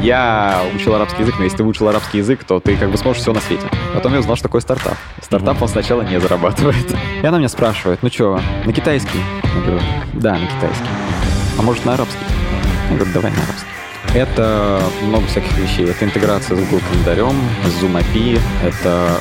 я учил арабский язык, но если ты выучил арабский язык, то ты как бы сможешь все на свете. Потом я узнал, что такое стартап. Стартап он сначала не зарабатывает. И она меня спрашивает, ну что, на китайский? Я говорю, да, на китайский. А может на арабский? Я говорю, давай на арабский. Это много всяких вещей. Это интеграция с Google календарем, с Zoom API, это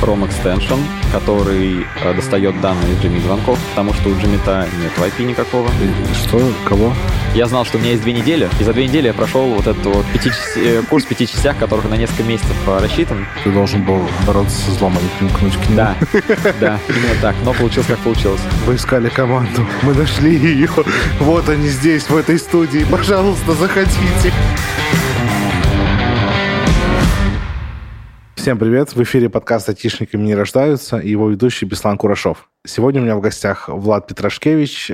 Chrome Extension, который э, достает данные из Jimmy звонков, потому что у Jimmy нет IP никакого. Что? Кого? Я знал, что у меня есть две недели, и за две недели я прошел вот этот вот пяти, э, курс в пяти частях, который на несколько месяцев э, рассчитан. Ты должен был бороться со злом, а не примкнуть к нему. Да, да, именно так. Но получилось, как получилось. Вы искали команду, мы нашли ее. Вот они здесь, в этой студии. Пожалуйста, заходите. Всем привет! В эфире подкаст «Айтишниками не рождаются» и его ведущий Беслан Курашов. Сегодня у меня в гостях Влад Петрашкевич,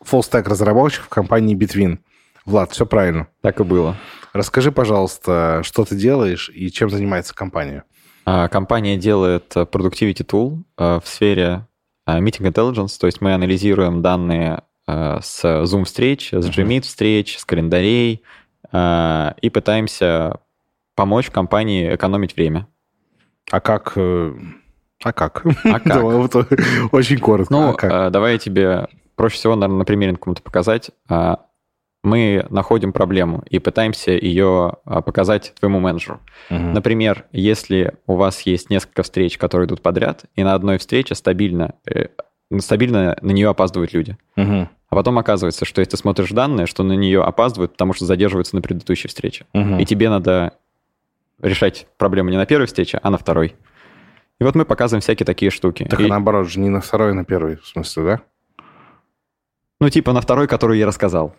фуллстек разработчик в компании Bitwin. Влад, все правильно? Так и было. Расскажи, пожалуйста, что ты делаешь и чем занимается компания? А, компания делает Productivity Tool а, в сфере а, Meeting Intelligence, то есть мы анализируем данные с Zoom встреч, с Gmeet встреч, с календарей и пытаемся помочь компании экономить время. А как... э, А как? А как? Давай вот Очень коротко. Ну, А как? э, давай я тебе проще всего, наверное, на примере каком-то показать. А, Мы находим проблему и пытаемся ее а, показать твоему менеджеру. Например, если у вас есть несколько встреч, которые идут подряд, и на одной встрече стабильно, э, стабильно на нее опаздывают люди. Мгм. А потом оказывается, что если ты смотришь данные, что на нее опаздывают, потому что задерживаются на предыдущей встрече. Мгм. И тебе надо решать проблему не на первой встрече, а на второй. И вот мы показываем всякие такие штуки. Так И- а наоборот же, не на второй, а на первый, в смысле, да? ну, типа на второй, которую я рассказал.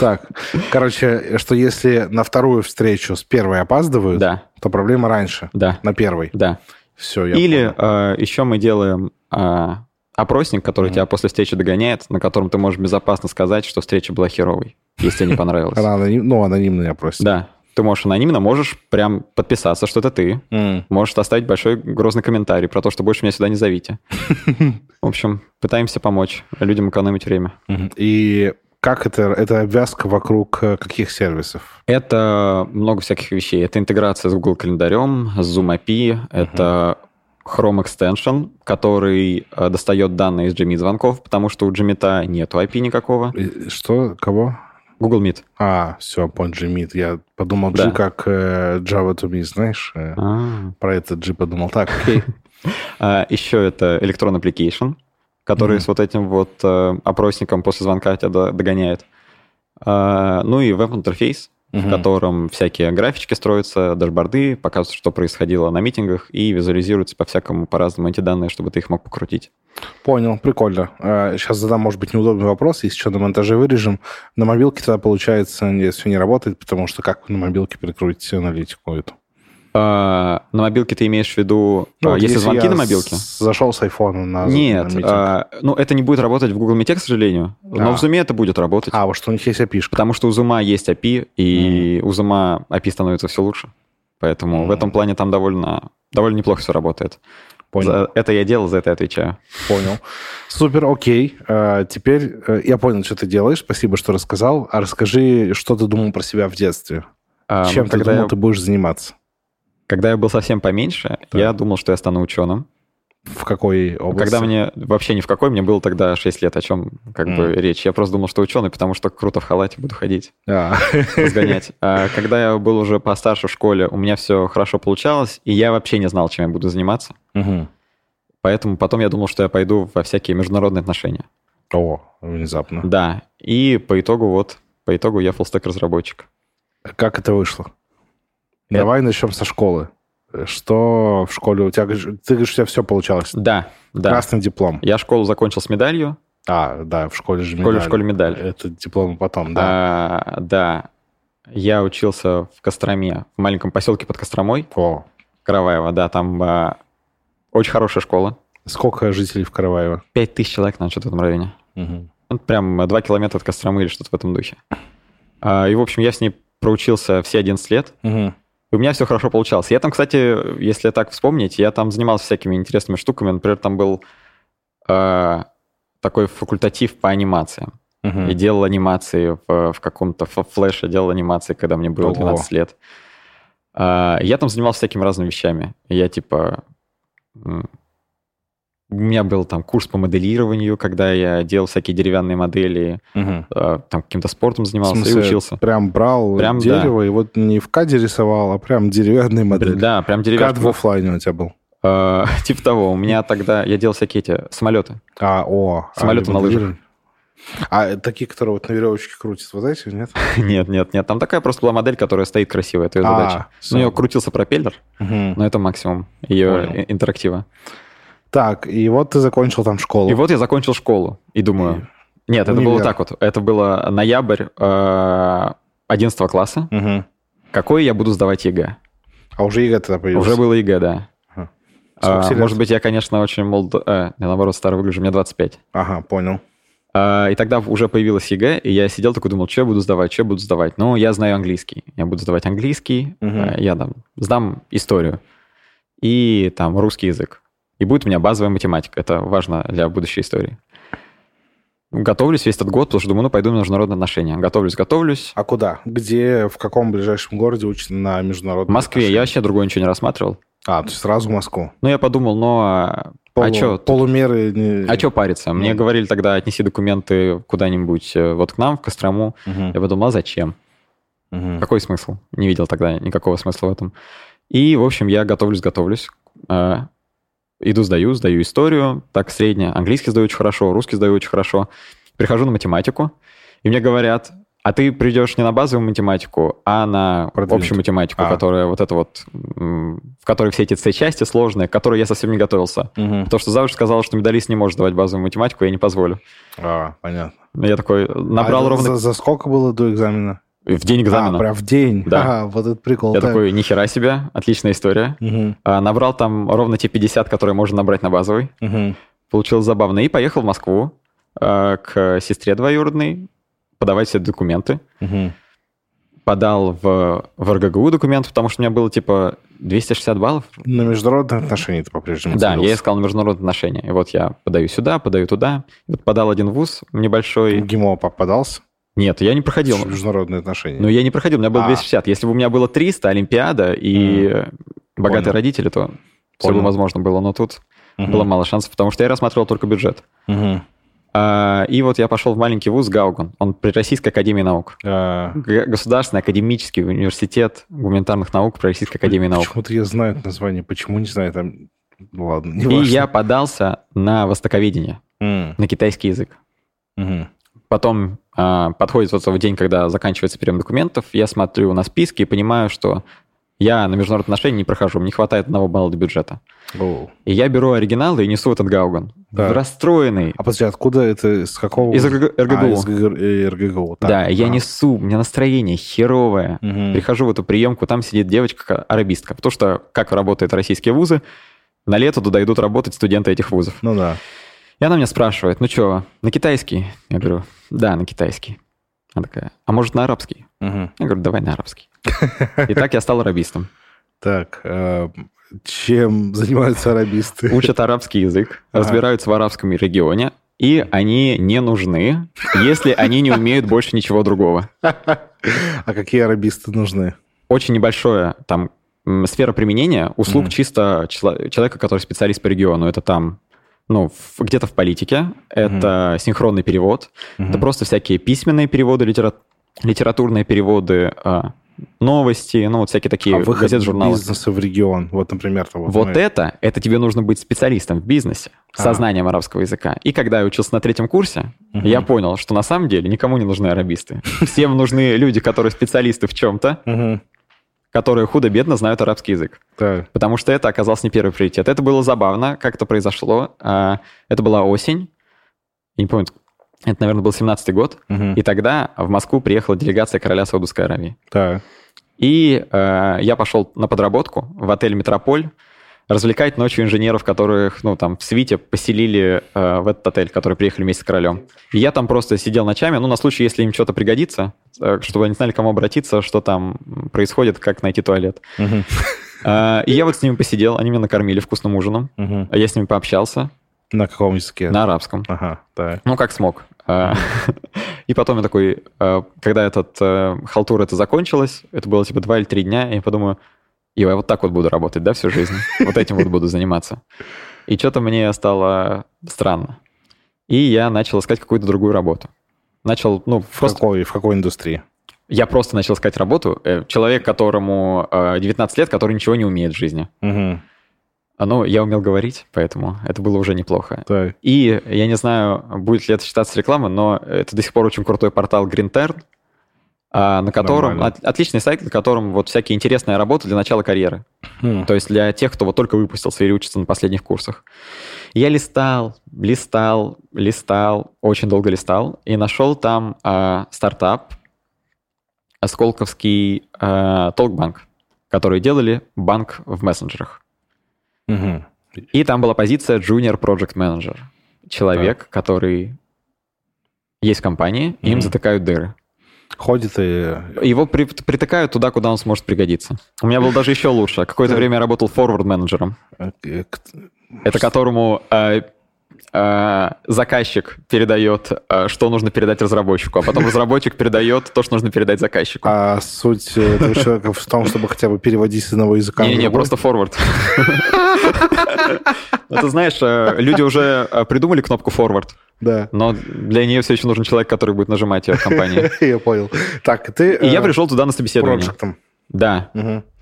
Так, короче, что если на вторую встречу с первой опаздывают, Да, то проблема раньше, да, на первой. да. Все, я Или понял. э, еще мы делаем э, опросник, который Мгм. тебя после встречи догоняет, на котором ты можешь безопасно сказать, что встреча была херовой, если не понравилось. Она аноним- ну, анонимный опрос. Да, ты можешь анонимно, можешь прям подписаться, что это ты, М. можешь оставить большой грозный комментарий про то, что больше меня сюда не зовите. В общем, пытаемся помочь людям экономить время. И как это? Это обвязка вокруг э, каких сервисов? Это много всяких вещей. Это интеграция с Google календарем, с Zoom API, это Chrome Extension, который э, достает данные из Gmeet звонков, потому что у Gmeet нету IP никакого. Что? Кого? Google Meet. А, все, понял, G-Meet. Я подумал, Да. G как э, Java to me, знаешь? э, А. Про этот G подумал. Так, окей. А, Еще это Electron Application, который Мгм. с вот этим вот э, опросником после звонка тебя до- догоняет. А, Ну и веб-интерфейс, в котором всякие графички строятся, дашборды, показывают, что происходило на митингах, и визуализируются по-всякому, по-разному эти данные, чтобы ты их мог покрутить. Понял, прикольно. Сейчас задам, может быть, неудобный вопрос, если что, на монтаже вырежем. На мобилке тогда, получается, все не работает, потому что как на мобилке прикрутить аналитику эту? А, На мобилке ты имеешь в виду, Ну, а, вот если звонки на мобилке? зашел с айфона на Нет, на а, ну это не будет работать в Google Meet, к сожалению, но А. в Zoom это будет работать. А, вот что у них есть API. Потому что у Zoom есть API, и у Zoom API становится все лучше. Поэтому в Мгм. этом плане там довольно, довольно неплохо все работает. Понял. За это я делал, за это я отвечаю. Понял. Супер, окей. А, Теперь э, я понял, что ты делаешь. Спасибо, что рассказал. А расскажи, что ты думал про себя в детстве? А, Чем ну, ты думал, я, ты будешь заниматься? Когда я был совсем поменьше, Так. я думал, что я стану ученым. В какой области? Когда мне вообще ни в какой, мне было тогда 6 лет, о чем как бы Мгм. речь. Я просто думал, что ученый, потому что круто в халате буду ходить. А, разгонять. А когда я был уже постарше в школе, у меня все хорошо получалось, и я вообще не знал, чем я буду заниматься. мгм. Поэтому потом я думал, что я пойду во всякие международные отношения. О, внезапно. Да. И по итогу вот, по итогу я фуллстек разработчик. Как это вышло? Это- Давай начнем со школы. Что в школе у тебя? Ты говоришь, у тебя все получалось. Да, да. Красный диплом. Я школу закончил с медалью. А, да, в школе же В школе, в медаль. школе медаль. Это диплом потом, да. А, да. Я учился в Костроме, в маленьком поселке под Костромой, О, Караваево, да, там а, очень хорошая школа. сколько жителей в Караваево? Пять тысяч человек, наверное, что-то в этом районе. Мгм. Ну, прям 2 километра от Костромы или что-то в этом духе. А, И, в общем, я с ней проучился все 11 лет. Мгм. И у меня все хорошо получалось. Я там, кстати, если так вспомнить, я там занимался всякими интересными штуками. Например, там был э, такой факультатив по анимациям. Мгм. и делал анимации в, в каком-то флеше, делал анимации, когда мне было Ого. 12 лет. А, я там занимался всякими разными вещами. Я типа... У меня был там курс по моделированию, когда я делал всякие деревянные модели, а, там каким-то спортом В занимался смысле, и учился. прям брал Прям, дерево и вот не в каде рисовал, а прям деревянные модели. Да, прям Кад деревянный. в оффлайне у тебя был. А, типа того. У меня тогда... Я делал всякие эти самолеты. А, о. а, Самолеты на лыжах. А такие, которые вот на веревочке крутят, вот эти, нет? Нет, нет, нет. Там такая просто была модель, которая стоит красиво. Это ее А, задача. Ну, у нее крутился пропеллер, но это максимум ее интерактива. Так, и вот ты закончил там школу. И вот я закончил школу и думаю... Нет, это было Универ. так вот. Это было ноябрь э, 11 класса. Мгм. Какой я буду сдавать ЕГЭ? А уже ЕГЭ тогда появился? Уже было ЕГЭ, да. Ага. А, может быть, я, конечно, очень молод... э, я, наоборот, старый выгляжу, мне 25. Ага, понял. А, И тогда уже появилась ЕГЭ, и я сидел такой, думал, что я буду сдавать, что я буду сдавать. Ну, я знаю английский. Я буду сдавать английский, э, я там сдам историю и там русский язык. И будет у меня базовая математика. Это важно для будущей истории. Готовлюсь весь этот год, потому что думаю, ну, пойду на международные отношения. Готовлюсь, готовлюсь. А куда? Где, в каком ближайшем городе учат на В международном? Москве я вообще другое ничего не рассматривал. А, то есть сразу в Москву. Ну, я подумал, ну, а, Полу- а что? Полумеры... не- А что париться? Мне Ну. говорили тогда, отнеси документы куда-нибудь э, вот к нам, в Кострому. Мгм. Я подумал, а зачем? Мгм. Какой смысл? Не видел тогда никакого смысла в этом. И, в общем, я готовлюсь, готовлюсь. Иду, сдаю, сдаю историю, так средне. Английский сдаю очень хорошо, русский сдаю очень хорошо. Прихожу на математику, и мне говорят, а ты придешь не на базовую математику, а на Продвинутую. общую математику, А. которая вот это вот, в которой все эти C-части сложные, к которой я совсем не готовился. Мгм. Потому что завуч сказала, что медалист не может давать базовую математику, я не позволю. А, понятно. Я такой набрал А ровно За, за сколько было до экзамена? В день экзамена. А, прям в день? Да. Ага, вот этот прикол. Я так. такой, нихера себе, отличная история. А, Набрал там ровно те 50, которые можно набрать на базовый. Мгм. Получилось забавно. И поехал в Москву а, к сестре двоюродной подавать все документы. Мгм. Подал в, в РГГУ документ, потому что у меня было типа 260 баллов. На международные отношения ты по-прежнему Да, я искал на международные отношения. И вот я подаю сюда, подаю туда. И вот подал один вуз небольшой. ГИМО попадался? Нет, я не проходил. Международные отношения. Ну, я не проходил, у меня было А. 260. Если бы у меня было 300, Олимпиада и богатые Понял. родители, то все бы Понял. возможно было. Но тут Мгм. было мало шансов, потому что я рассматривал только бюджет. Мгм. А, и вот я пошел в маленький вуз Гауган. Он при Российской Академии Наук. А, Государственный академический университет гуманитарных наук при Российской Академии Наук. Почему-то я знаю это название, почему не знаю, там... Ладно, не И важно. я подался на востоковедение, М, на китайский язык. мгм. Потом а, подходит вот этот день, когда заканчивается прием документов, я смотрю на списки и понимаю, что я на международные отношения не прохожу, мне не хватает одного балла до бюджета. Оу. И я беру оригиналы и несу в этот Гауган. Да. Расстроенный. А подожди, откуда это, с какого... Из РГ- А, РГГУ. из э, РГГУ. так. да, я А. несу, у меня настроение херовое. Мгм. Прихожу в эту приемку, там сидит девочка, арабистка. Потому что, как работают российские вузы, на лето туда идут работать студенты этих вузов. Ну да. И она меня спрашивает, ну что, на китайский? Я говорю, да, на китайский. Она такая, а может на арабский? Мгм. Я говорю, давай на арабский. И так я стал арабистом. Так, э, чем занимаются арабисты? Учат арабский язык, разбираются в арабском регионе, и они не нужны, если они не умеют больше ничего другого. А какие арабисты нужны? Очень небольшое там сфера применения услуг чисто чело- человека, который специалист по региону. Это там, ну, где-то в политике, это синхронный перевод, это Мгм. просто всякие письменные переводы, литера- литературные переводы, а, новости, ну, вот всякие такие а выход газеты, журналы. бизнеса в регион. Вот, например, там Вот мы- это, это тебе нужно быть специалистом в бизнесе, А. сознанием арабского языка. И когда я учился на третьем курсе, Мгм. я понял, что на самом деле никому не нужны арабисты. Всем нужны люди, которые специалисты в чем-то. Которые худо-бедно знают арабский язык. Так. Потому что это оказался не первый приоритет. Это было забавно, как это произошло. А, Это была осень. Я не помню, это, наверное, был 17-й год. Мгм. И тогда в Москву приехала делегация короля Саудовской Аравии. Так. И э, я пошел на подработку в отель «Метрополь», развлекать ночью инженеров, которых, ну, там, в свите поселили э, в этот отель, которые приехали вместе с королем. И я там просто сидел ночами, ну, на случай, если им что-то пригодится, э, чтобы они знали, к кому обратиться, что там происходит, как найти туалет. Э, и я вот с ними посидел, они меня накормили вкусным ужином, а я с ними пообщался. На каком языке? на арабском. Ага, так. Ну, как смог. А, И потом я такой, когда этот э, халтура это закончилось, это было типа два или три дня, я подумаю, «Ё, я вот так вот буду работать, да, всю жизнь? Вот этим вот буду заниматься. И что-то мне стало странно. И я начал искать какую-то другую работу. Начал, ну, В, просто... какой, в какой индустрии? Я просто начал искать работу. Э, Человек, которому э, 19 лет, который ничего не умеет в жизни. Угу. А, Ну, я умел говорить, поэтому это было уже неплохо. Так. И я не знаю, будет ли это считаться рекламой, но это до сих пор очень крутой портал GreenTern, на котором Нормально. от- отличный сайт, на котором вот всякие интересные работы для начала карьеры. М. То есть для тех, кто вот только выпустился или учится на последних курсах. Я листал, листал, листал, очень долго листал, и нашел там а, стартап, Осколковский а, Толкбанк, которые делали банк в мессенджерах. Мгм. И там была позиция Junior Project Manager. Человек, который есть в компании, и им затыкают дыры. Ходит и... Его при- притыкают туда, куда он сможет пригодиться. У меня был даже еще лучше. Какое-то время я работал форвард-менеджером. э, Это которому э, заказчик передает, э, что нужно передать разработчику, а потом разработчик передает то, что нужно передать заказчику. А суть э, этого человека в том, чтобы хотя бы переводить с одного языка на Не-не, просто форвард. Ну, Ты знаешь, э, люди уже э, придумали кнопку форвард, Да. но для нее все еще нужен человек, который будет нажимать ее в компании. Я понял. Так, ты... И я пришел туда на собеседование. проектом. Да.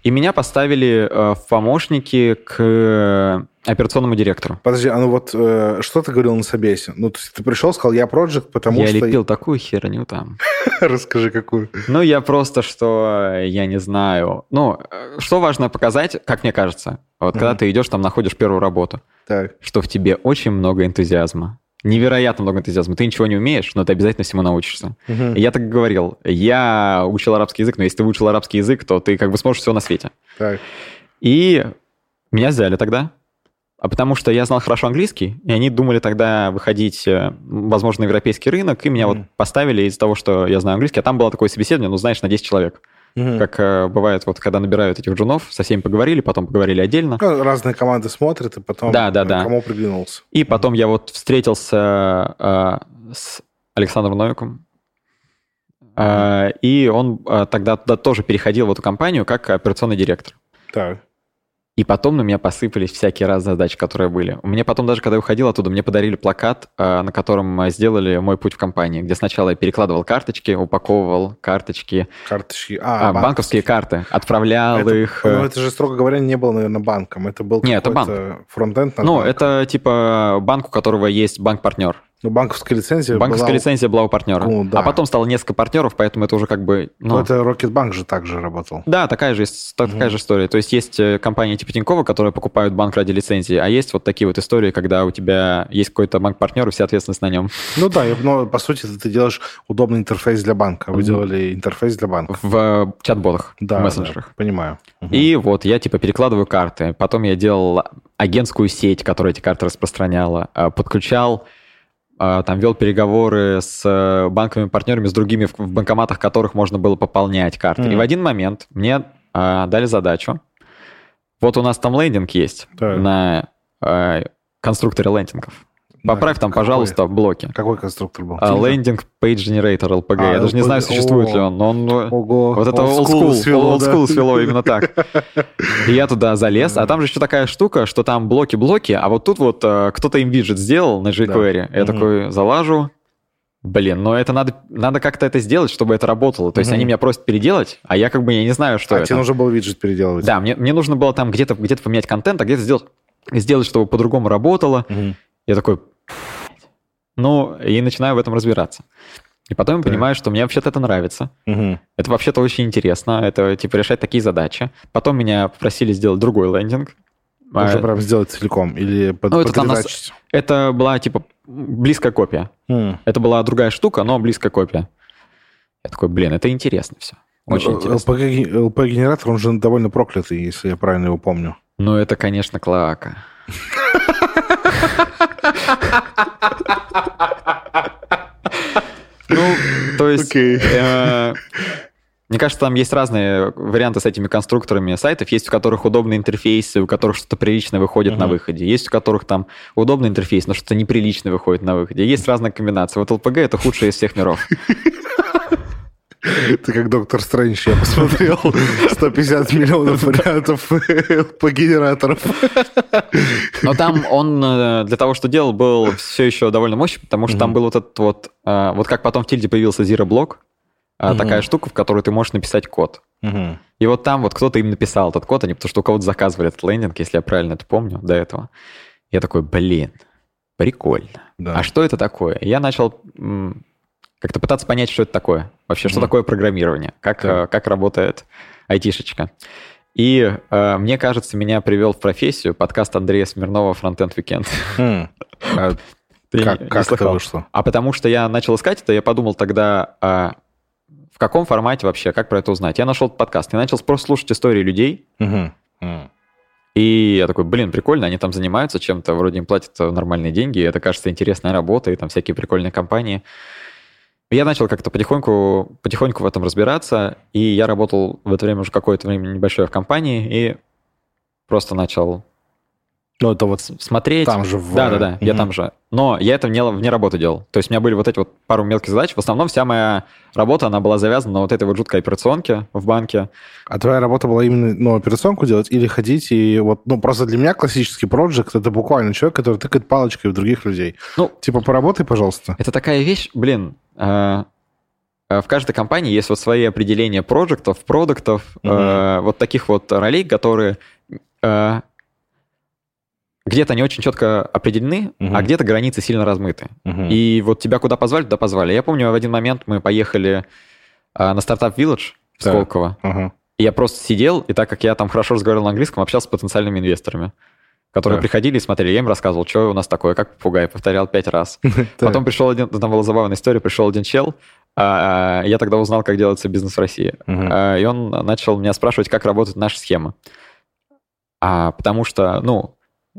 И меня поставили э, в помощники к э, операционному директору. Подожди, а ну вот э, что ты говорил на собесе? Ну, то есть ты пришел, сказал, я проект, потому я что... лепил такую херню там. Расскажи, какую. Ну, я просто, что э, я не знаю. Ну, э, что важно показать, как мне кажется, вот когда ты идешь, там находишь первую работу, Так. что в тебе очень много энтузиазма. Невероятно много энтузиазма. Ты ничего не умеешь, но ты обязательно всему научишься. И Я так и говорил, я учил арабский язык, но если ты выучил арабский язык, то ты как бы сможешь все на свете. Так. И меня взяли тогда, а потому что я знал хорошо английский, и они думали тогда выходить, э, возможно, на европейский рынок, и меня вот Мгм. поставили из-за того, что я знаю английский, а там было такое собеседование, ну, знаешь, на 10 человек. Мгм. Как э, бывает, вот когда набирают этих джунов, со всеми поговорили, потом поговорили отдельно. Ну, разные команды смотрят, и потом Да, да, да. кому приглянулся. И потом я вот встретился э, с Александром Новиком, Э, и он э, тогда туда тоже переходил в эту компанию как операционный директор. Так. И потом на меня посыпались всякие разные задачи, которые были. У меня потом даже, когда я уходил оттуда, мне подарили плакат, э, на котором э, сделали мой путь в компании, где сначала я перекладывал карточки, упаковывал карточки, Карточки. а, А, банковские карты, отправлял Это, их. ну, э, это же, строго говоря, не было, наверное, банком. Это был Не, это какой-то фронтенд. Ну, банком. это типа банк, у которого есть банк-партнер. Ну, банковская лицензия Банковская была... лицензия была у партнера. Ну, да. А потом стало несколько партнеров, поэтому это уже как бы... Ну, Ну, это Рокетбанк же также работал. Да, такая же, такая же история. То есть есть э, компании типа Тинькова, которые покупают банк ради лицензии, а есть вот такие вот истории, когда у тебя есть какой-то банк-партнер, и вся ответственность на нем. Ну да, но по сути ты делаешь удобный интерфейс для банка. Вы Мгм. делали интерфейс для банка. В э, чат-ботах, Да, в да, мессенджерах. понимаю. Мгм. И вот я типа перекладываю карты. Потом я делал агентскую сеть, которая эти карты распространяла. э, Подключал, там вел переговоры с э, банковыми партнерами, с другими, в банкоматах которых можно было пополнять карты. И Мгм. в один момент мне э, дали задачу. Вот у нас там лендинг есть Так. на э, конструкторе лендингов. Поправь там, какой? пожалуйста, блоки. Какой конструктор был? А, Landing Page Generator LPG. А, Я даже не знаю, существует ли он, но он... Ого. Вот это old school свело, old school свело именно так. И я туда залез, а там же еще такая штука, что там блоки-блоки, а вот тут вот э, кто-то им виджет сделал на jQuery. Я такой залажу, блин, но это надо, надо как-то это сделать, чтобы это работало. То есть Мгм. они меня просят переделать, а я как бы я не знаю, что А это. тебе нужно было виджет переделывать? Да, мне, мне нужно было там где-то где поменять контент, а где-то сделать, сделать, чтобы по-другому работало. Мгм. Я такой, ну, и начинаю в этом разбираться. И потом я понимаю, что мне вообще-то это нравится. Мгм. Это вообще-то очень интересно. Это, типа, решать такие задачи. Потом меня попросили сделать другой лендинг. Уже А, прям сделать целиком или под, Ну, это нас-? Это была, типа, близкая копия. М. Это была другая штука, но близкая копия. Я такой, блин, это интересно все. Очень Ну, интересно. LPG LP-генератор, он же довольно проклятый, если я правильно его помню. Ну, это, конечно, клака. Ну, то есть... Э, Мне кажется, там есть разные варианты с этими конструкторами сайтов. Есть, у которых удобные интерфейсы, у которых что-то приличное выходит uh-huh. на выходе. Есть, у которых там удобный интерфейс, но что-то неприличное выходит на выходе. Есть разные комбинации. Вот LPG — это худшее из всех миров. Ты как доктор Стрэндж, я посмотрел 150 миллионов вариантов по генераторам. Но там он э, для того, что делал, был все еще довольно мощный, потому что там был вот этот вот... Э, вот как потом в тильде появился Zero Block, угу. такая штука, в которую ты можешь написать код. И вот там вот кто-то им написал этот код, они потому что у кого-то заказывали этот лендинг, если я правильно это помню, до этого. Я такой, блин, прикольно. Да. А что это такое? Я начал как-то пытаться понять, что это такое. Вообще, что такое программирование, как, да. как работает айтишечка. И э, мне кажется, меня привел в профессию подкаст Андрея Смирнова «Фронтенд Weekend. Mm. А Ты как, не, как не это вышло? А потому что я начал искать это, я подумал тогда, а в каком формате вообще, как про это узнать? Я нашел подкаст, я начал просто слушать истории людей. Mm. и я такой, блин, прикольно, они там занимаются чем-то, вроде им платят нормальные деньги, это кажется интересная работа, и там всякие прикольные компании. Я начал как-то потихоньку, потихоньку в этом разбираться, и я работал в это время уже какое-то время небольшое в компании, и просто начал ну, это вот смотреть. Там же в... Да, да, да, угу. я там же. Но я это вне, вне работы делал. То есть у меня были вот эти вот пару мелких задач. В основном вся моя работа, она была завязана на вот этой вот жуткой операционке в банке. А твоя работа была именно ну, операционку делать или ходить и вот... Ну, просто для меня классический проект это буквально человек, который тыкает палочкой в других людей. Ну, типа, поработай, пожалуйста. Это такая вещь, блин, э, э, в каждой компании есть вот свои определения проектов, продуктов, угу. э, вот таких вот ролей, которые э, где-то они очень четко определены, uh а где-то границы сильно размыты. uh И вот тебя куда позвали, туда позвали. Я помню, в один момент мы поехали а, на стартап Village в да. Сколково. uh И я просто сидел, и так как я там хорошо разговаривал на английском, общался с потенциальными инвесторами, которые да. приходили и смотрели. Я им рассказывал, что у нас такое, как попугай, повторял пять раз. Потом пришел один, там была забавная история, пришел один чел, а, я тогда узнал, как делается бизнес в России. И он начал меня спрашивать, как работает наша схема. А, потому что, ну,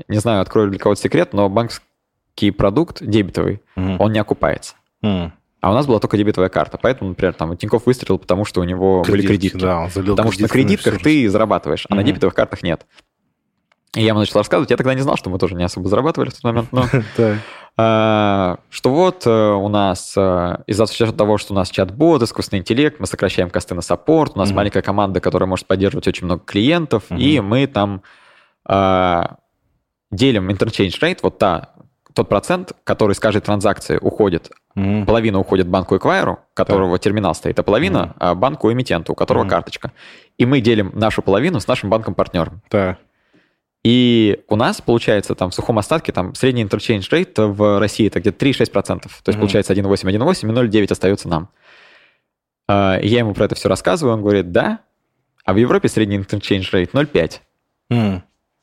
не знаю, открою для кого-то секрет, но банковский продукт дебетовый, mm. он не окупается. Mm. А у нас была только дебетовая карта. Поэтому, например, там Тиньков выстрелил, потому что у него Кредит, были кредитки. Да, он залил потому что на кредитках ты зарабатываешь, а mm-hmm. на дебетовых картах нет. И я ему начал рассказывать. Я тогда не знал, что мы тоже не особо зарабатывали в тот момент. Но, а, что вот э, у нас э, из-за того, что у нас чат-бот, искусственный интеллект, мы сокращаем косты на саппорт, у нас маленькая команда, которая может поддерживать очень много клиентов, и мы там а, делим interchange rate, вот та, тот процент, который с каждой транзакции уходит, mm-hmm. половина уходит банку эквайру, которого да. терминал стоит, а половина mm-hmm. банку эмитенту, у которого mm-hmm. карточка. И мы делим нашу половину с нашим банком-партнером. Да. И у нас, получается, там в сухом остатке там средний interchange rate в России это где-то 3-6%. То есть mm-hmm. получается 1,8, 1,8 и 0,9 остается нам. А, я ему про это все рассказываю, он говорит, да, а в Европе средний interchange rate 0,5. Mm.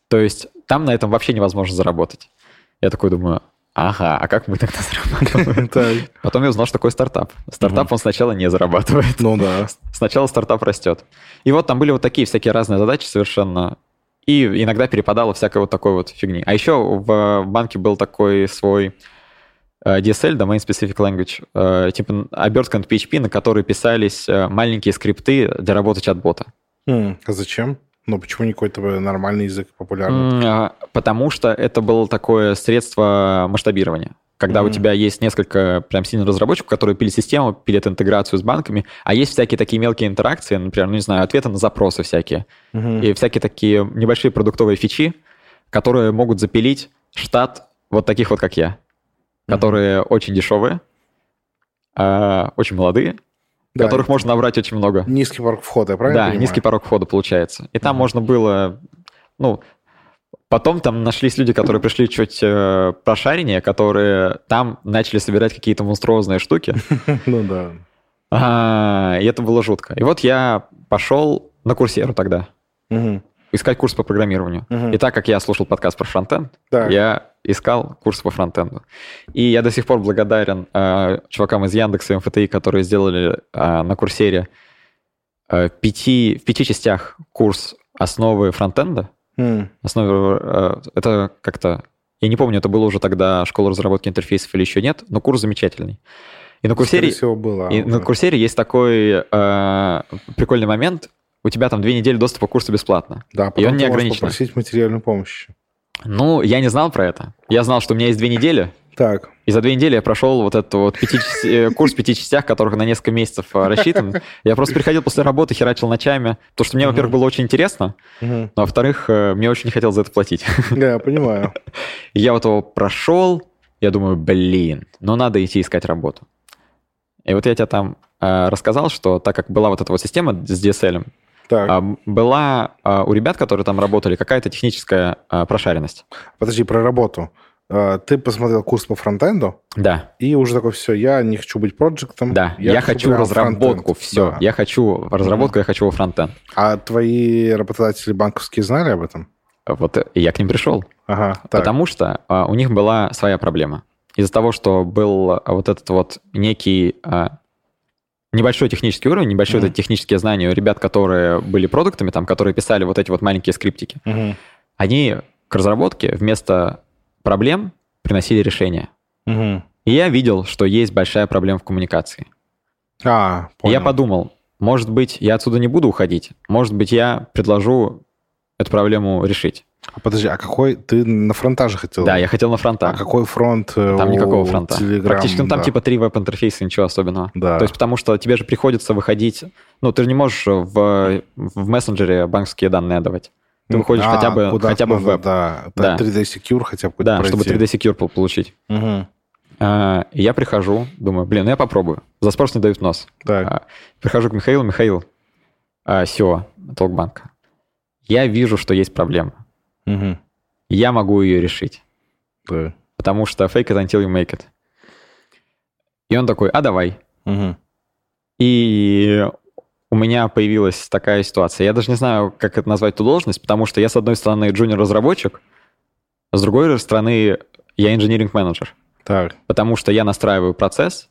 То есть там на этом вообще невозможно заработать. Я такой думаю, ага, а как мы тогда зарабатываем? Потом я узнал, что такое стартап. Стартап он сначала не зарабатывает. Ну да. Сначала стартап растет. И вот там были вот такие всякие разные задачи совершенно. И иногда перепадало всякой вот такой вот фигни. А еще в банке был такой свой э, DSL, Domain Specific Language, э, типа обертка на PHP, на которой писались э, маленькие скрипты для работы чат-бота. А зачем? Но почему не какой-то нормальный язык популярный? А, потому что это было такое средство масштабирования. Когда mm-hmm. у тебя есть несколько прям сильных разработчиков, которые пили систему, пилят интеграцию с банками, а есть всякие такие мелкие интеракции, например, ну не знаю, ответы на запросы всякие, mm-hmm. и всякие такие небольшие продуктовые фичи, которые могут запилить штат вот таких вот, как я, mm-hmm. которые очень дешевые, а, очень молодые, да, которых можно набрать очень много. Низкий порог входа, правильно Да, понимаю? низкий порог входа получается. И там mm-hmm. можно было, ну, Потом там нашлись люди, которые пришли чуть э, прошареннее, которые там начали собирать какие-то монструозные штуки. Ну да. А, и это было жутко. И вот я пошел на курсеру тогда искать курс по программированию. И так как я слушал подкаст про фронтенд, я искал курс по фронтенду. И я до сих пор благодарен э, чувакам из Яндекса и МФТИ, которые сделали э, на курсере э, пяти, в пяти частях курс основы фронтенда. Mm. Основы, э, это как-то... Я не помню, это было уже тогда школа разработки интерфейсов или еще нет, но курс замечательный. И на курсере, всего, было. и на курсере есть такой э, прикольный момент. У тебя там две недели доступа к курсу бесплатно. Да, и он не ограничен. попросить материальную помощь. Ну, я не знал про это. Я знал, что у меня есть две недели, Так, и за две недели я прошел вот этот вот пяти э, курс в пяти частях, которых на несколько месяцев э, рассчитан. Я просто приходил после работы, херачил ночами, потому что мне, во-первых, было очень интересно, Мгм. но, во-вторых, э, мне очень не хотелось за это платить. да, я понимаю. Я вот его прошел, я думаю, блин, ну надо идти искать работу. И вот я тебе там э, рассказал, что так как была вот эта вот система с DSL, Так, а, была а, у ребят, которые там работали, какая-то техническая а, прошаренность. подожди, про работу. Ты посмотрел курс по фронтенду, Да, и уже такой, все, я не хочу быть проектом. да. Я, хочу прям разработку, фронтенд». все. Да. Я хочу разработку, я хочу во фронтенд. А твои работодатели банковские знали об этом? Вот э, я к ним пришел. Ага, так. Потому что а, у них была своя проблема. Из-за того, что был вот этот вот некий а, небольшой технический уровень, небольшие Мгм. вот эти технические знания у ребят, которые были продуктами, там, которые писали вот эти вот маленькие скриптики, Мгм. они к разработке вместо проблем приносили решения. Мгм. И я видел, что есть большая проблема в коммуникации. А, И понял. я подумал, может быть, я отсюда не буду уходить, может быть, я предложу эту проблему решить. А Подожди, а какой... Ты на фронта же хотел? Да, я хотел на фронта. А какой фронт э, Там никакого фронта. Telegram, Практически, ну, там да. типа три веб-интерфейса, ничего особенного. Да. То есть потому что тебе же приходится выходить... Ну, ты же не можешь в, в мессенджере банковские данные отдавать. Ты выходишь А, хотя бы, хотя бы в веб. Да, Да. 3D Secure хотя бы Да, пройти. чтобы 3D Secure пол- получить. Мгм. А, я прихожу, думаю, блин, ну я попробую. За спрос не дают нос. Так. А, Прихожу к Михаилу, Михаил, а, SEO Толкбанка. Я вижу, что есть проблема. Мгм. Я могу ее решить. Да. Потому что fake it until you make it. И он такой, а давай. Мгм. И у меня появилась такая ситуация. Я даже не знаю, как это назвать эту должность, потому что я, с одной стороны, джуниор-разработчик, с другой стороны, я инженеринг-менеджер. Так. Потому что я настраиваю процесс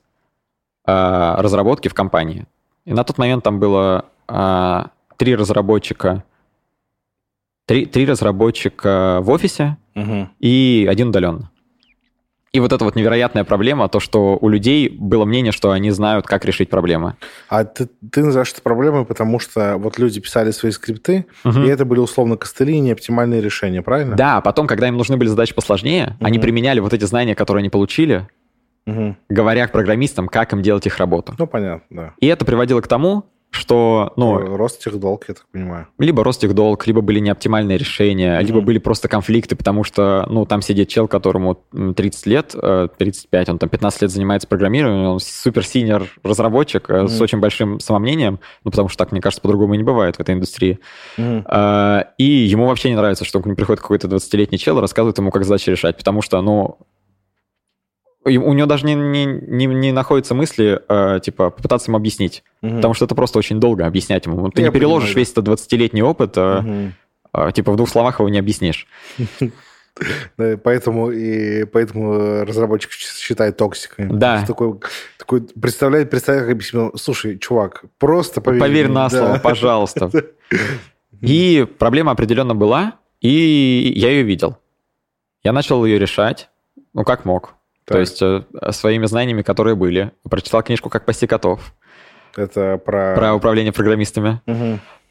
а, разработки в компании. И на тот момент там было а, три разработчика, три, три разработчика в офисе Мгм. и один удаленно. И вот эта вот невероятная проблема, то, что у людей было мнение, что они знают, как решить проблемы. А ты, ты называешь это проблемой, потому что вот люди писали свои скрипты, Мгм. и это были условно костыли и неоптимальные решения, правильно? Да, а потом, когда им нужны были задачи посложнее, они Мгм. применяли вот эти знания, которые они получили, Мгм. говоря к программистам, как им делать их работу. Ну, понятно, да. И это приводило к тому, что, ну, Рост тех долг, я так понимаю. либо рост их долг, либо были неоптимальные решения, Мгм. либо были просто конфликты, потому что, ну, там сидит чел, которому м, 30 лет, э, 35, он там 15 лет занимается программированием, он супер-синер разработчик э, с очень большим самомнением, ну, потому что так, мне кажется, по-другому и не бывает в этой индустрии. А, И ему вообще не нравится, что к нему приходит какой-то 20-летний чел и рассказывает ему, как задачи решать, потому что, ну, и у него даже не, не, не, не находятся мысли, э, типа, попытаться ему объяснить. Мгм. Потому что это просто очень долго объяснять ему. Ты Я не переложишь понимаю, весь этот 20-летний опыт, э, Мгм. э, типа, в двух словах его не объяснишь. Поэтому и поэтому разработчик считает токсикой. Да. Такой, такой представляет, представляет, как объяснил. Слушай, чувак, просто поверь. Поверь мне». на слово, пожалуйста. И проблема определенно была, и я ее видел. Я начал ее решать, ну, как мог. То есть э, своими знаниями, которые были. Прочитал книжку «Как пасти котов» Это про... про управление программистами.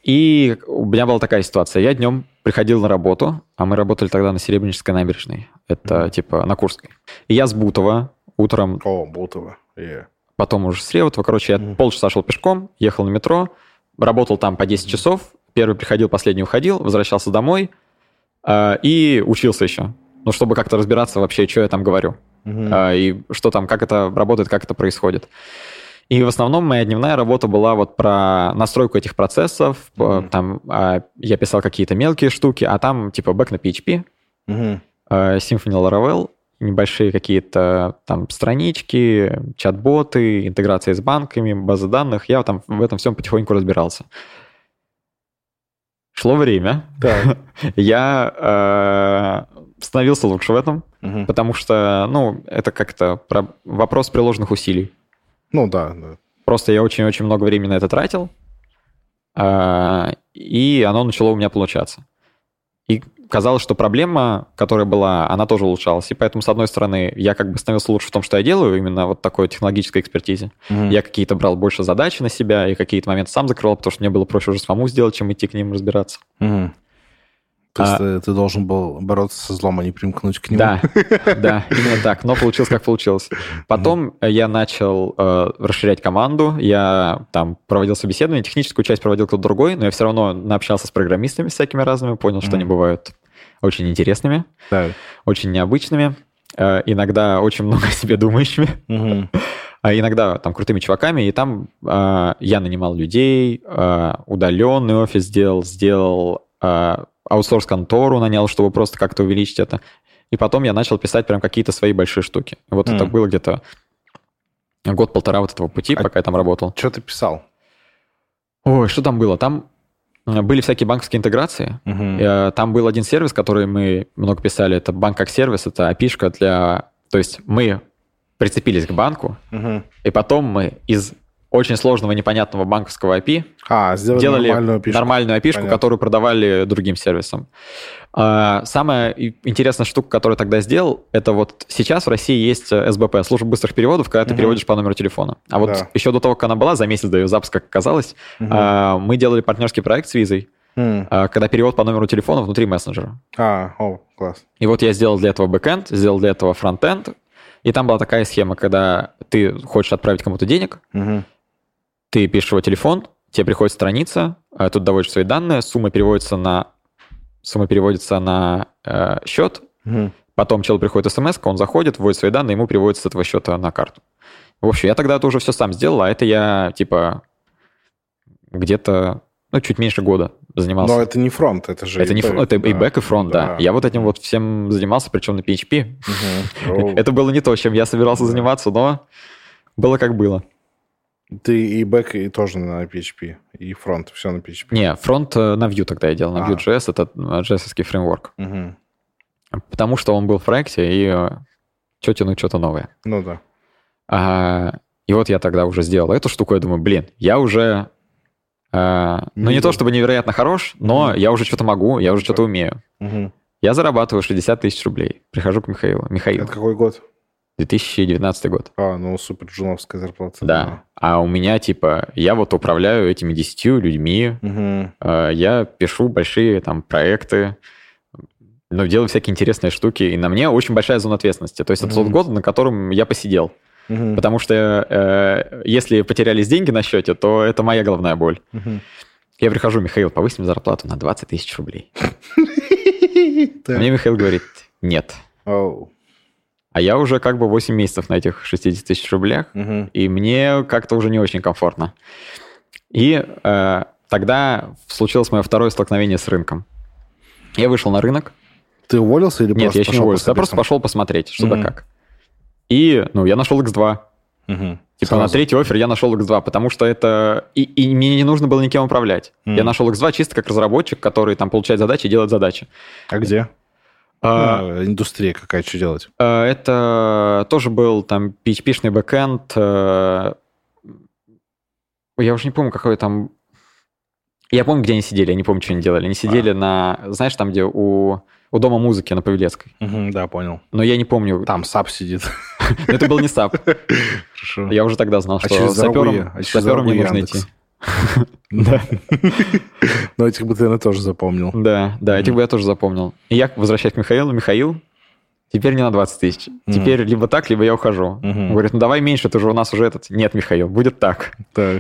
И у меня была такая ситуация. Я днем приходил на работу, а мы работали тогда на Серебрянической набережной. Это типа на Курской. И я с Бутова утром, О, Бутова. Е. потом уже с Реутова. Короче, я полчаса шел пешком, ехал на метро, работал там по 10 часов. Первый приходил, последний уходил, возвращался домой а, и учился еще. Ну, чтобы как-то разбираться вообще, что я там говорю. Мгм. а, и что там, как это работает, как это происходит. И в основном моя дневная работа была вот про настройку этих процессов. Мгм. Там а, я писал какие-то мелкие штуки, а там типа бэк на PHP, Мгм. а, Symfony Laravel, небольшие какие-то там странички, чат-боты, интеграция с банками, базы данных. Я там в этом всем потихоньку разбирался. Шло время, Так. я э, становился лучше в этом, Мгм. потому что, ну, это как-то про- вопрос приложенных усилий. Ну да, да. Просто я очень-очень много времени на это тратил, а, и оно начало у меня получаться. И казалось, что проблема, которая была, она тоже улучшалась. И поэтому, с одной стороны, я как бы становился лучше в том, что я делаю, именно вот такой технологической экспертизе. Мгм. Я какие-то брал больше задачи на себя и какие-то моменты сам закрывал, потому что мне было проще уже самому сделать, чем идти к ним разбираться. Мгм. То есть А- ты, должен был бороться со злом, а не примкнуть к нему. Да, да, именно так. Но получилось, как получилось. Потом я начал э, расширять команду, я там проводил собеседование, техническую часть проводил кто-то другой, но я все равно наобщался с программистами всякими разными, понял, что они бывают очень интересными, Да. очень необычными, э, иногда очень много о себе думающими, Мгм. а иногда там крутыми чуваками, и там э, я нанимал людей, э, удаленный офис сделал, сделал э, аутсорс-контору нанял, чтобы просто как-то увеличить это. И потом я начал писать прям какие-то свои большие штуки. Вот это Мгм. было где-то год-полтора вот этого пути, А- пока я там работал. Что ты писал? Ой, что там было? Там э, были всякие банковские интеграции. Э, Там был один сервис, который мы много писали. Это банк как сервис, это API для... То есть мы прицепились к банку, Мгм. и потом мы из очень сложного непонятного банковского API А, сделали, делали нормальную пишку. нормальную API, Понятно. которую продавали другим сервисам. А, Самая интересная штука, которую я тогда сделал, это вот сейчас в России есть э, СБП, служба быстрых переводов, когда ты переводишь по номеру телефона. А вот Да. еще до того, как она была, за месяц до ее запуска, как оказалось, а, мы делали партнерский проект с визой, М. а, когда перевод по номеру телефона внутри мессенджера. А, о, класс. И вот я сделал для этого бэкэнд, сделал для этого фронтенд, и там была такая схема, когда ты хочешь отправить кому-то денег, Мгм. Ты пишешь его телефон, тебе приходит страница, э, тут доводишь свои данные, сумма переводится на сумма переводится на э, счет, Мгм. потом человек приходит смс, он заходит, вводит свои данные, ему приводится с этого счета на карту. В общем, я тогда это уже все сам сделал, а это я типа где-то ну, чуть меньше года занимался. Но это не фронт, это же... это не фронт, это и да. бэк, и фронт, да. Я вот этим вот всем занимался, причем на PHP. О. Это было не то, чем я собирался заниматься, но было как было. Ты и бэк, и тоже на PHP, и фронт, все на PHP. Не, фронт э, на Vue тогда я делал, на А. Vue.js, это JS фреймворк. Мгм. Потому что он был в проекте, и что тянуть что-то новое. Ну да. А, и вот я тогда уже сделал эту штуку, я думаю, блин, я уже... а, ну, не Мидл. то чтобы невероятно хорош, но Мгм. я уже что-то могу, я уже что-то умею. Мгм. Я зарабатываю 60 тысяч рублей. Прихожу к Михаилу. Михаил, Это какой год? 2019 год. А, ну супер джуновская зарплата. Да. А у меня, типа, я вот управляю этими 10 людьми, а, я пишу большие там проекты, ну, делаю всякие интересные штуки, и на мне очень большая зона ответственности. То есть это тот год, на котором я посидел. Мгм. Потому что э, если потерялись деньги на счете, то это моя головная боль. Мгм. Я прихожу, Михаил, повысим зарплату на 20 тысяч рублей. Мне Михаил говорит, нет. А я уже как бы 8 месяцев на этих 60 тысяч рублях, Мгм. и мне как-то уже не очень комфортно. И э, тогда случилось мое второе столкновение с рынком. Я вышел на рынок. Ты уволился или Нет, просто я еще не уволился. Я просто пошел посмотреть, что да Мгм. как. И, ну, я нашел X2. Мгм. Типа на Сразу. третий офер я нашел X2, потому что это... И, и мне не нужно было никем управлять. Мгм. Я нашел X2 чисто как разработчик, который там получает задачи и делает задачи. А где? А, А, индустрия какая, что делать? а, Это тоже был там PHP-шный бэкэнд. э, Я уже не помню, какой там... Я помню, где они сидели, я не помню, что они делали. Они сидели А. на... Знаешь, там, где у, у Дома музыки на Павелецкой. Мгм, Да, понял. Но я не помню. Там SAP сидит. Это был не SAP. Хорошо. Я уже тогда знал, А что сапером, а сапером не нужно идти. Да. Но этих бы ты, наверное, тоже запомнил. Да, да, этих бы я тоже запомнил. И я возвращаюсь к Михаилу. Михаил, теперь не на 20 тысяч. Теперь либо так, либо я ухожу. Он говорит, ну давай меньше, ты же у нас уже этот. Нет, Михаил, будет так.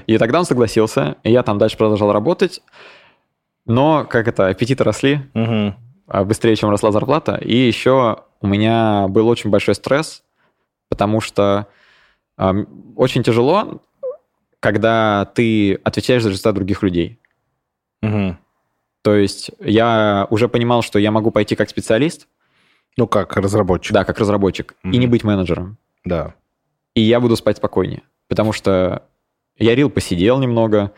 И тогда он согласился, и я там дальше продолжал работать. Но, как это, аппетиты росли а, быстрее, чем росла зарплата. И еще у меня был очень большой стресс, потому что очень тяжело, когда ты отвечаешь за результат других людей. Мгм. То есть я уже понимал, что я могу пойти как специалист, Ну как, разработчик. да, как разработчик, и не быть менеджером. Да. И я буду спать спокойнее. Потому что я рил посидел немного,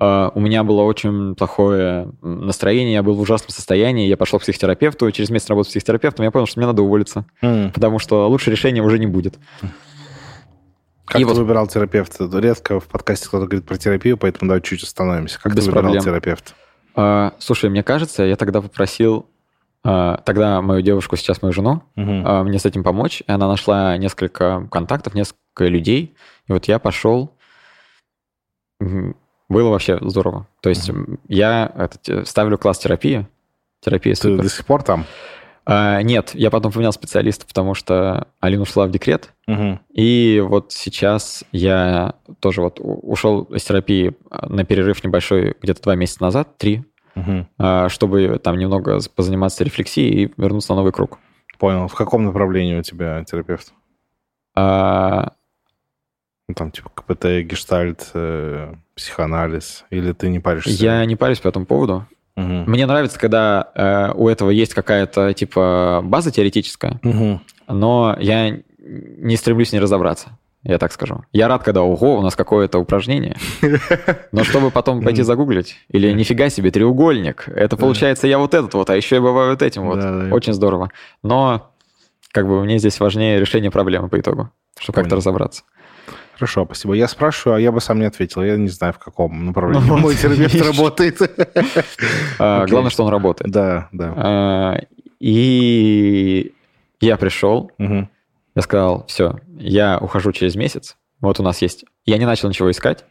а, у меня было очень плохое настроение, я был в ужасном состоянии, я пошел к психотерапевту, через месяц работы с психотерапевтом, я понял, что мне надо уволиться, М. потому что лучше решения уже не будет. Как И ты вот- выбирал терапевта? Редко в подкасте кто-то говорит про терапию, поэтому давай чуть остановимся. Как Без ты выбирал проблем. терапевта? А, Слушай, мне кажется, я тогда попросил а, тогда мою девушку, сейчас мою жену, а, мне с этим помочь. И она нашла несколько контактов, несколько людей. И вот я пошел. Было вообще здорово. То есть м, я этот, э, ставлю класс терапии. Терапия Ты супер. до сих пор там? А, нет, я потом поменял специалиста, потому что Алина ушла в декрет. Мгм. И вот сейчас я тоже вот ушел из терапии на перерыв небольшой где-то два месяца назад, три, а, чтобы там немного позаниматься рефлексией и вернуться на новый круг. Понял. В каком направлении у тебя терапевт? А, Ну, там типа КПТ, гештальт, э, психоанализ? Или ты не паришься? Я не парюсь по этому поводу. Мгм. Мне нравится, когда э, у этого есть какая-то типа база теоретическая, Мгм. но я не стремлюсь не разобраться. Я так скажу. Я рад, когда ого, у нас какое-то упражнение. Но чтобы потом пойти загуглить, или нифига себе, треугольник. Это получается я вот этот вот, а еще я бываю вот этим вот. Очень здорово. Но как бы мне здесь важнее решение проблемы по итогу, чтобы как-то разобраться. Хорошо, спасибо. Я спрашиваю, а я бы сам не ответил. Я не знаю, в каком направлении Ну мой терапевт видишь. работает. А. Главное, что он работает. Да, да. А, И я пришел. Я сказал, все, я ухожу через месяц. Вот у нас есть... Я не начал ничего искать,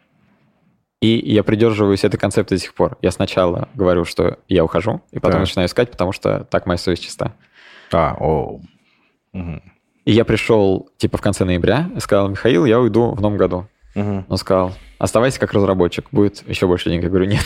и я придерживаюсь этой концепции до сих пор. Я сначала говорю, что я ухожу, и потом начинаю искать, потому что так моя совесть чиста. А, о. И я пришел, типа, в конце ноября и сказал, Михаил, я уйду в новом году. Мгм. Он сказал, оставайся как разработчик, будет еще больше денег. Я говорю, нет.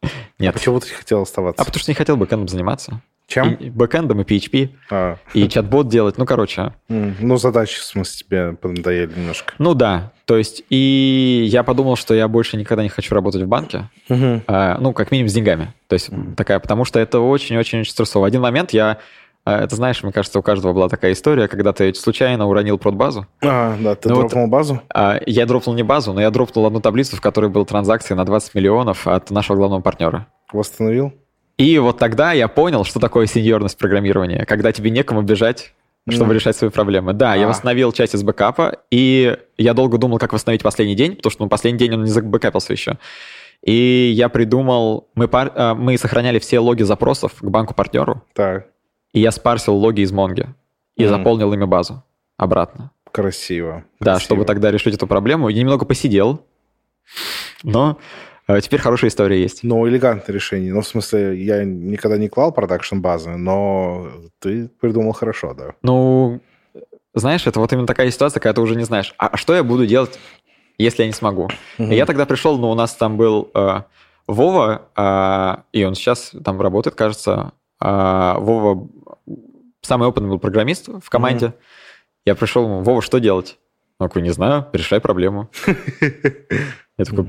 Нет. Почему ты хотел оставаться? А потому что не хотел бэкэндом заниматься. Чем? И бэкэндом, и PHP, А, и чат-бот делать. Ну, короче, м, ну, задачи, в смысле, тебе поднадоели немножко. ну да. То есть, и я подумал, что я больше никогда не хочу работать в банке. Мгм. А, ну, как минимум с деньгами. То есть такая, потому что это очень-очень стрессово. В один момент я, а, это знаешь, мне кажется, у каждого была такая история, когда ты случайно уронил продбазу. А, да, ты Ну, вот- дропнул базу? А, Я дропнул не базу, но я дропнул одну таблицу, в которой был транзакции на 20 миллионов от нашего главного партнера. Восстановил? И вот тогда я понял, что такое сеньорность программирования, когда тебе некому бежать, чтобы Ну. решать свои проблемы. Да, я А. восстановил часть из бэкапа, и я долго думал, как восстановить последний день, потому что ну, последний день он не забэкапился еще. И я придумал, мы, пар- а, мы сохраняли все логи запросов к банку-партнеру, Так, и я спарсил логи из Монги и Мгм. заполнил ими базу обратно. красиво. Да, красиво. чтобы тогда решить эту проблему. Я немного посидел, но э, теперь хорошая история есть. Ну, элегантное решение. Ну, в смысле, я никогда не клал продакшн базы, но ты придумал хорошо, да. Ну, знаешь, это вот именно такая ситуация, когда ты уже не знаешь, а что я буду делать, если я не смогу. И я тогда пришел, ну, у нас там был э, Вова, а, и он сейчас там работает, кажется. А, Вова самый опытный был программист в команде. Я пришел ему, Вова, что делать? Он такой, не знаю, решай проблему. Я такой,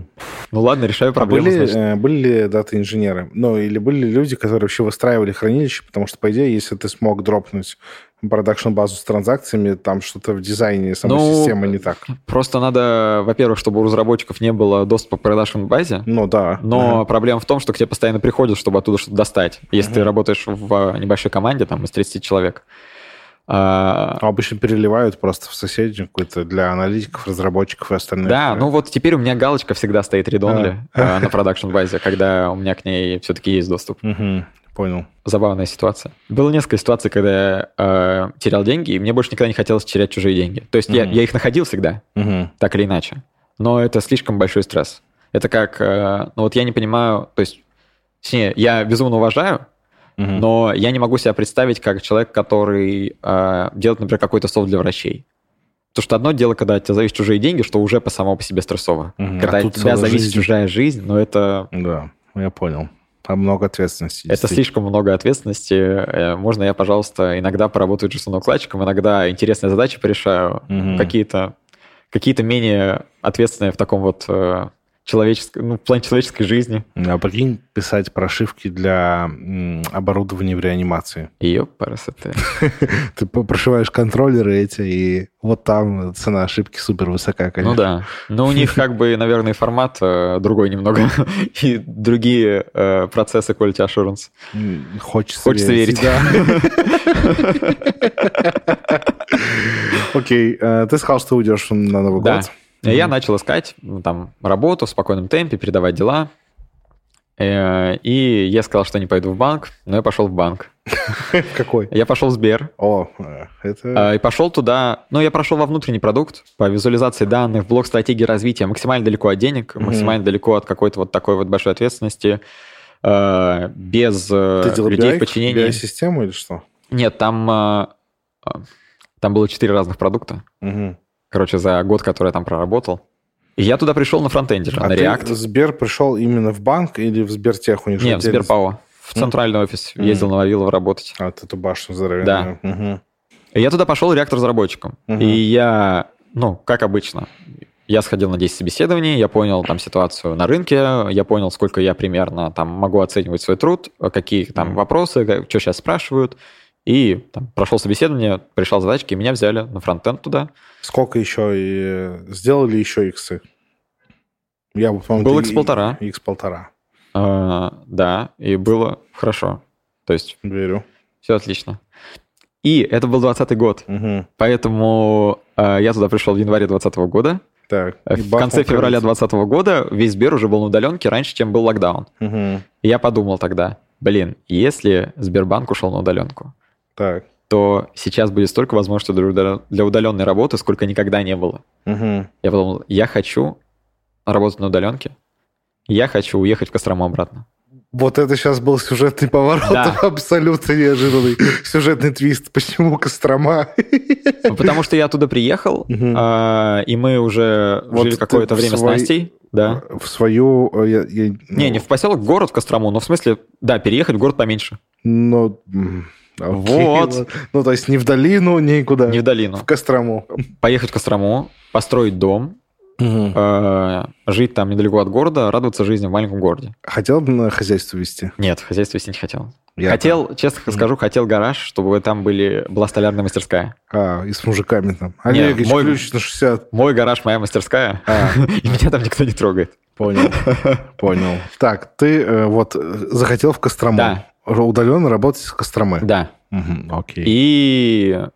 ну ладно, решаю А проблему. были, значит. э, были ли дата-инженеры? Ну, или были ли люди, которые вообще выстраивали хранилище? Потому что, по идее, если ты смог дропнуть продакшн-базу с транзакциями, там что-то в дизайне самой Ну, системы не так. Просто надо, во-первых, чтобы у разработчиков не было доступа к продакшн базе, Ну, да. но Ага. проблема в том, что к тебе постоянно приходят, чтобы оттуда что-то достать. Если ты работаешь в небольшой команде, там, из 30 человек. А, А обычно переливают просто в соседнюю какую-то для аналитиков, разработчиков и остальных. Да, ну вот теперь у меня галочка всегда стоит редонли А. на продакшн базе, когда у меня к ней все-таки есть доступ. Мгм, Понял. Забавная ситуация. Было несколько ситуаций, когда я э, терял деньги, и мне больше никогда не хотелось терять чужие деньги. То есть я, Мгм. я их находил всегда, Мгм. так или иначе. Но это слишком большой стресс. Это как, э, ну вот я не понимаю, то есть, точнее, я безумно уважаю, Мгм. но я не могу себя представить как человек, который э, делает, например, какой-то софт для врачей. Потому что одно дело, когда от тебя зависят чужие деньги, что уже по само по себе стрессово. Мгм. Когда А от тебя зависит жизнь. чужая жизнь, но это, Да, я понял. А много ответственности. это слишком много ответственности. Э, Можно я, пожалуйста, иногда поработаю джейсон-укладчиком, иногда интересные задачи порешаю, Мгм. какие-то какие-то менее ответственные в таком вот человеческом, ну, в плане человеческой жизни. А прикинь, писать прошивки для оборудования в реанимации. Ее парасоты. Ты прошиваешь контроллеры эти, и вот там цена ошибки супер высока, конечно. Ну да. Но у них как бы, наверное, формат э, другой немного. И другие э, процессы quality assurance. Хочется, Хочется верить. Окей, э, ты сказал, что уйдешь на Новый год. И Я начал искать ну, там работу в спокойном темпе, передавать дела. Э, И я сказал, что не пойду в банк, но я пошел в банк. Какой? Я пошел в Сбер. О, э, это... А, И пошел туда, ну, я прошел во внутренний продукт по визуализации данных, в блок стратегии развития, максимально далеко от денег, максимально далеко от какой-то вот такой вот большой ответственности, э, без людей в подчинении. BI-систему или что? Нет, там, там было четыре разных продукта, Мгм. Короче, за год, который я там проработал. И я туда пришел на фронтенде же, А на ты React. Сбер пришел именно в банк или в Сбертех? У них Нет, в Сберпао. В центральный офис Мгм. ездил на Вавилова работать. А, ты эту башню здоровенную. Да. Мгм. И я туда пошел реактор-разработчиком. Мгм. И я, ну, как обычно, я сходил на 10 собеседований, я понял там ситуацию на рынке, я понял, сколько я примерно там могу оценивать свой труд, какие там вопросы, что сейчас спрашивают. И там, прошел собеседование, пришел задачки, и меня взяли на фронтенд туда. Сколько еще и сделали еще иксы? Я помню, Был икс полтора. Икс полтора. А, да, и было хорошо. То есть Верю. все отлично. И это был 20 год, Мгм. поэтому а, я туда пришел в январе 20 года. Так. Э, В конце февраля ковид. 2020 года весь Сбер уже был на удаленке раньше, чем был локдаун. Мгм. И я подумал тогда, блин, если Сбербанк ушел на удаленку, Так. то сейчас будет столько возможностей для удален- для удаленной работы, сколько никогда не было. Мгм. Я подумал, я хочу работать на удаленке, я хочу уехать в Кострому обратно. Вот это сейчас был сюжетный поворот, Да. абсолютно неожиданный сюжетный твист. Почему Кострома? Ну, Потому что я оттуда приехал, а, и мы уже Вот жили какое-то время свой- с Настей. Да. В свою... э, я- я- Не, не в поселок, в город, в Кострому, но в смысле, да, переехать в город поменьше. М, окей, Вот. ладно. Ну, то есть не в долину, никуда. Не в долину. В Кострому. Поехать в Кострому, построить дом, э, жить там недалеко от города, радоваться жизни в маленьком городе. Хотел бы на хозяйство вести? Нет, хозяйство вести не хотел. Я- Хотел, честно скажу, хотел гараж, чтобы там были, была столярная мастерская. А, и с мужиками там. Не, Олегович, мой- ключ на 60. Мой гараж, моя мастерская, А, и меня там никто не трогает. понял, понял. Так, ты э, вот э, захотел в Кострому. Да. Удаленно работать с Костромы. Да. Мгм, Окей. И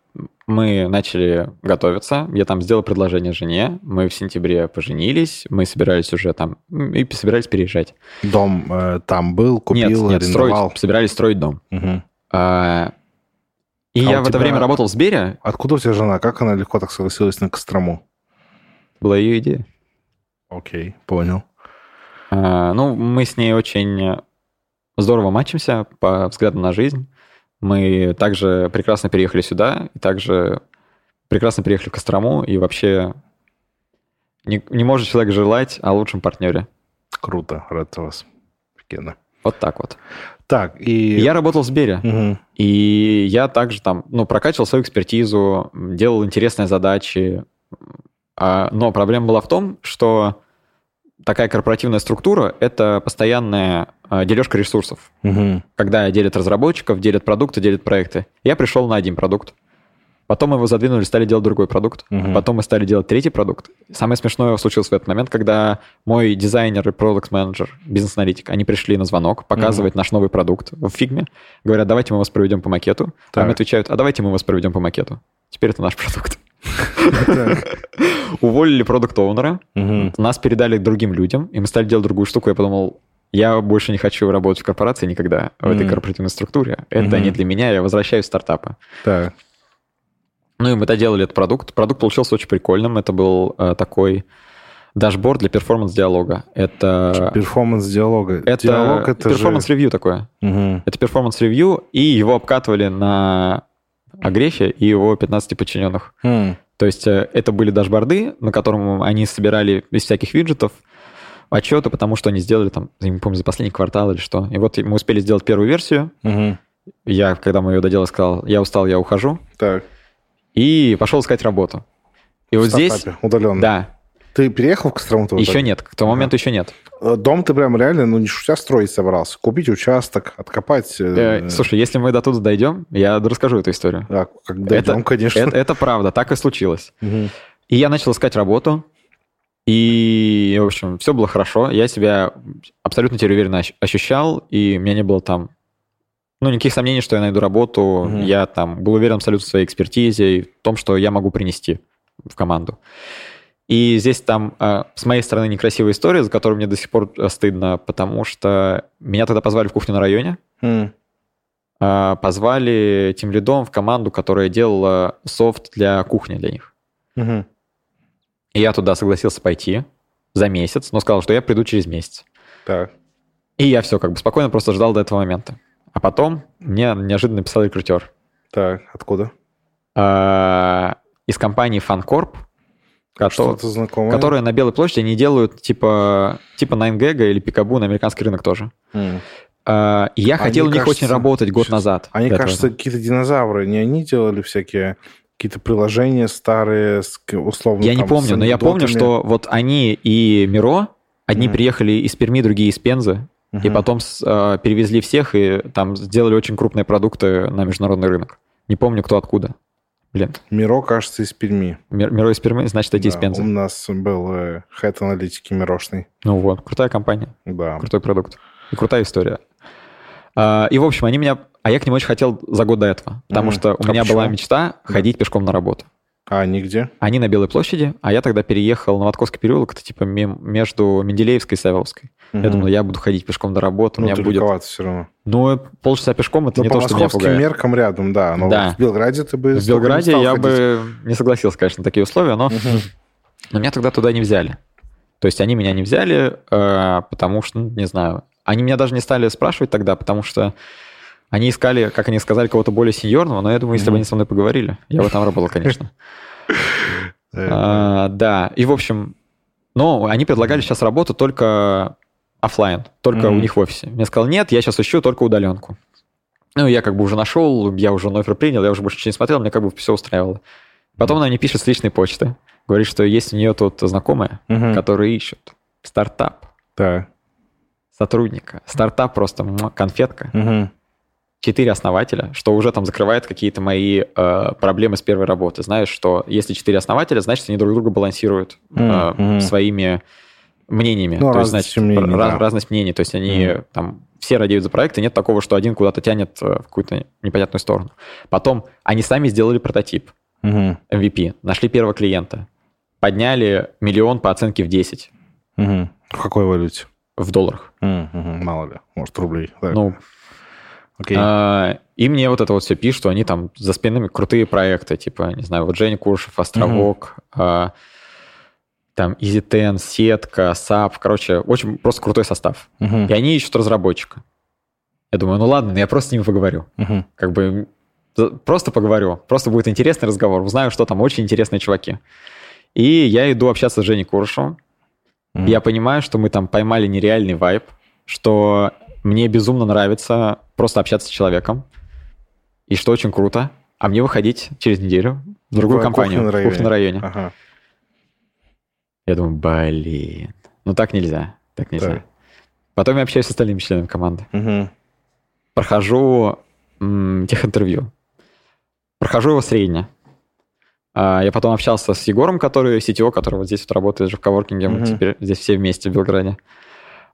мы начали готовиться. Я там сделал предложение жене. Мы в сентябре поженились. Мы собирались уже там и собирались переезжать. Дом э, там был, купил, нет, нет, арендовал. строить. Собирались строить дом. Мгм. А, И А я в это тебя- время работал в Сбере. Откуда у тебя жена? Как она легко так согласилась на Кострому? Была ее идея. Окей, понял. А, Ну, мы с ней очень здорово мачимся по взглядам на жизнь. Мы также прекрасно переехали сюда, и также прекрасно переехали в Кострому, и вообще не, не может человек желать о лучшем партнере. Круто, рад вас. Офигенно. Вот так вот. Так, и... Я работал в Сбере, Мгм. и я также там, ну, прокачивал свою экспертизу, делал интересные задачи. А, Но проблема была в том, что такая корпоративная структура — это постоянная а, дележка ресурсов. Мгм. когда делят разработчиков, делят продукты, делят проекты. Я пришел на один продукт. Потом его задвинули, стали делать другой продукт. Мгм. Потом мы стали делать третий продукт. Самое смешное случилось в этот момент, когда мой дизайнер и продукт менеджер бизнес-аналитик, они пришли на звонок показывать наш новый продукт в фигме. Говорят, давайте мы вас проведем по макету. Так. Там отвечают, а давайте мы вас проведем по макету. Теперь это наш продукт. Уволили продукт-оунера, Мгм. нас передали другим людям, и мы стали делать другую штуку. Я подумал, я больше не хочу работать в корпорации никогда, в этой корпоративной структуре. Это не для меня, я возвращаюсь в стартапы. Так. Ну и мы доделали этот продукт. Продукт получился очень прикольным. Это был э, такой дашборд для перформанс-диалога. Это, Перформанс диалога. это Диалог это же... performance review такое. Мгм. Это performance review, и его обкатывали на Грефе и его 15 подчиненных. М. То есть э, это были дашборды, на котором они собирали из всяких виджетов отчеты, потому что они сделали там, я не помню, за последний квартал или что. И вот мы успели сделать первую версию. Мгм. Я, когда мы ее доделали, сказал, я устал, я ухожу. Так. И пошел искать работу. И вот здесь, Удаленно. да, Ты переехал в Кострому? ты в еще нет, к тому моменту еще нет. Э, Дом ты прям реально, ну, не шутя, строить собрался. Купить участок, откопать. э, Э, Слушай, если мы до туда дойдем, я расскажу эту историю. а, как дойдем, конечно. Это, это правда, так и случилось. Мгм. И я начал искать работу, и, в общем, все было хорошо. Я себя абсолютно теперь уверенно ощ- ощущал, и у меня не было там, ну, никаких сомнений, что я найду работу. Мгм. Я там был уверен абсолютно в своей экспертизе и в том, что я могу принести в команду. И здесь там э, с моей стороны некрасивая история, за которую мне до сих пор э, стыдно, потому что меня тогда позвали в кухню на районе, э, позвали тем лидом в команду, которая делала софт для кухни для них. Мгм. И я туда согласился пойти за месяц, но сказал, что я приду через месяц. Так. И я все как бы спокойно просто ждал до этого момента. А потом мне неожиданно написал рекрутер Так, откуда? из компании FunCorp? Которые на Белой площади они делают типа, типа 9GAG или Пикабу на американский рынок тоже. И я Они, хотел у них кажется, очень работать год щас- назад. Они, кажется, какие-то динозавры. Не они делали всякие какие-то приложения старые, условно, Я не там, помню, с но я помню, что вот они и Миро, одни Мгм. приехали из Перми, другие из Пензы, и Мгм. потом э, перевезли всех и там сделали очень крупные продукты на международный рынок. Не помню, кто откуда. Блин, Миро, кажется, из Перми. Мир- Миро из Перми, значит, эти из Да, Пензы. У нас был хэт аналитики Мирошный. Ну вот, крутая компания, Да. крутой продукт. И крутая история. А, И, в общем, они меня... А я к ним очень хотел за год до этого, потому Мгм. что у А меня была почему? мечта ходить пешком на работу. А нигде? Они на Белой площади, а я тогда переехал на Новотковский переулок, это типа мем- между Менделеевской и Савеловской. Я думал, я буду ходить пешком до работы, у Ну, меня будет... все равно. Ну, полчаса пешком это Ну, не то, что меня пугает. меркам рядом, да. Но Да. в Белграде ты бы... В Белграде я ходить. бы не согласился, конечно, на такие условия, но, Мгм. но меня тогда туда не взяли. То есть они меня не взяли, э, потому что, ну, не знаю, они меня даже не стали спрашивать тогда, потому что они искали, как они сказали, кого-то более сеньорного, но я думаю, если бы они со мной поговорили, я бы там работал, конечно. А, Да, и в общем, но они предлагали сейчас работу только оффлайн, только у них в офисе. Мне сказал, нет, я сейчас ищу только удаленку. Ну, я как бы уже нашел, я уже офер принял, я уже больше ничего не смотрел, мне как бы все устраивало. Потом она мне пишет с личной почты, говорит, что есть у нее тут знакомые, Мгм. которые ищут стартап, Да. сотрудника. Стартап просто конфетка. Мгм. Четыре основателя, что уже там закрывает какие-то мои э, проблемы с первой работы. Знаешь, что если четыре основателя, значит, они друг друга балансируют э, Мгм. своими мнениями. Ну, То есть, значит, мнений, раз- да. разность мнений. То есть они Мгм. там все радеют за проект, и нет такого, что один куда-то тянет э, в какую-то непонятную сторону. Потом они сами сделали прототип Мгм. MVP, нашли первого клиента, подняли миллион по оценке в 10 Мгм. В какой валюте? в долларах. Мгм. Мало ли. Может, рублей. Так. Ну, Окей. А, И мне вот это вот все пишут, что они там за спинами крутые проекты, типа, не знаю, вот Женя Куршев, Островок, а, там EasyTen, Сетка, SAP, короче, очень просто крутой состав. Мгм. И они ищут разработчика. Я думаю, ну ладно, я просто с ними поговорю. Мгм. Как бы просто поговорю, просто будет интересный разговор, узнаю, что там очень интересные чуваки. И я иду общаться с Женей Куршевым, Мгм. я понимаю, что мы там поймали нереальный вайб, что мне безумно нравится просто общаться с человеком, и что очень круто, а мне выходить через неделю в другую В компанию, кухню на в кухню на районе. Ага. Я думаю, блин, ну так нельзя, так нельзя. Так. Потом я общаюсь с остальными членами команды. Мгм. Прохожу м, техинтервью. Прохожу его среднее. А, Я потом общался с Егором, который CTO, который вот здесь вот работает же в коворкинге, мы Мгм. теперь здесь все вместе в Белграде.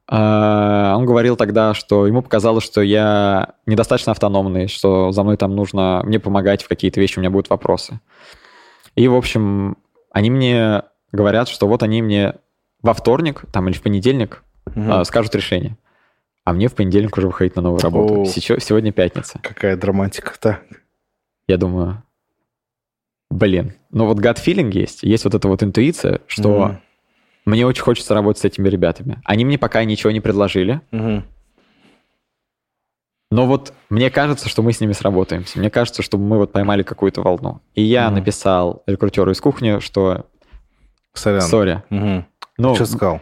А, Он говорил тогда, что ему показалось, что я недостаточно автономный, что за мной там нужно мне помогать в какие-то вещи, у меня будут вопросы. И, в общем, они мне говорят, что вот они мне во вторник там или в понедельник а, скажут решение. А мне в понедельник уже выходить на новую работу. О. Сечё- Сегодня пятница. Какая драматика. Так. Я думаю, блин, ну вот gut feeling есть, есть вот эта вот интуиция, что Мгм. Мне очень хочется работать с этими ребятами. Они мне пока ничего не предложили, Мгм. но вот мне кажется, что мы с ними сработаемся. Мне кажется, что мы вот поймали какую-то волну. И я Мгм. написал рекрутеру из кухни, что Сорян. сори. Мгм. Ну, Что сказал?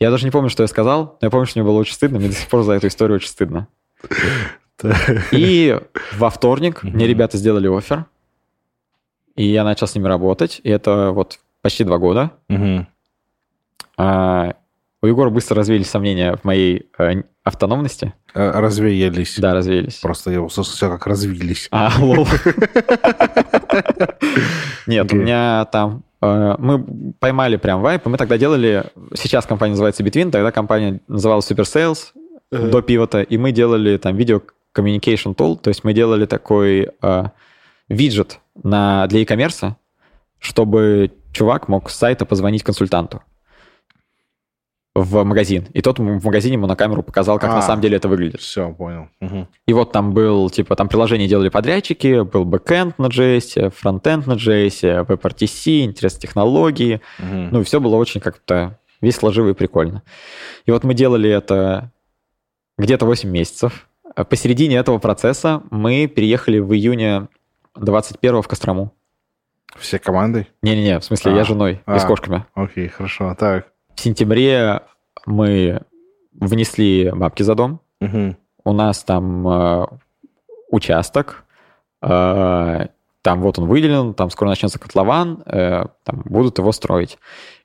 я даже не помню, что я сказал, но я помню, что мне было очень стыдно, мне до сих пор за эту историю очень стыдно. И во вторник мне ребята сделали офер, и я начал с ними работать, и это вот почти два года. А, у Егора быстро развеялись сомнения в моей э, автономности. Э, Развеялись. Да, развеялись. Просто я услышал, как развились. А, лол. Нет, у меня там... э, Мы поймали прям вайп, и мы тогда делали... Сейчас компания называется Between, тогда компания называлась Super Sales Э. до пивота, и мы делали там видео communication tool, то есть мы делали такой виджет на, для e-commerce, чтобы чувак мог с сайта позвонить консультанту в магазин. И тот в магазине ему на камеру показал, как А. на самом деле это выглядит. Все, понял. Мгм. И вот там был, типа, там приложение делали подрядчики, был бэкэнд на JS, фронтенд на JS, WebRTC, интересные технологии. Мгм. Ну, и все было очень как-то весело, живо и прикольно. И вот мы делали это где-то 8 месяцев. А Посередине этого процесса мы переехали в июне 21 в Кострому. Все командой? Не-не-не, в смысле, А. я женой и с А. кошками. Окей, хорошо. Так. В сентябре мы внесли бабки за дом. Мгм. У нас там э, участок, э, там вот он выделен, там скоро начнется котлован, э, там будут его строить.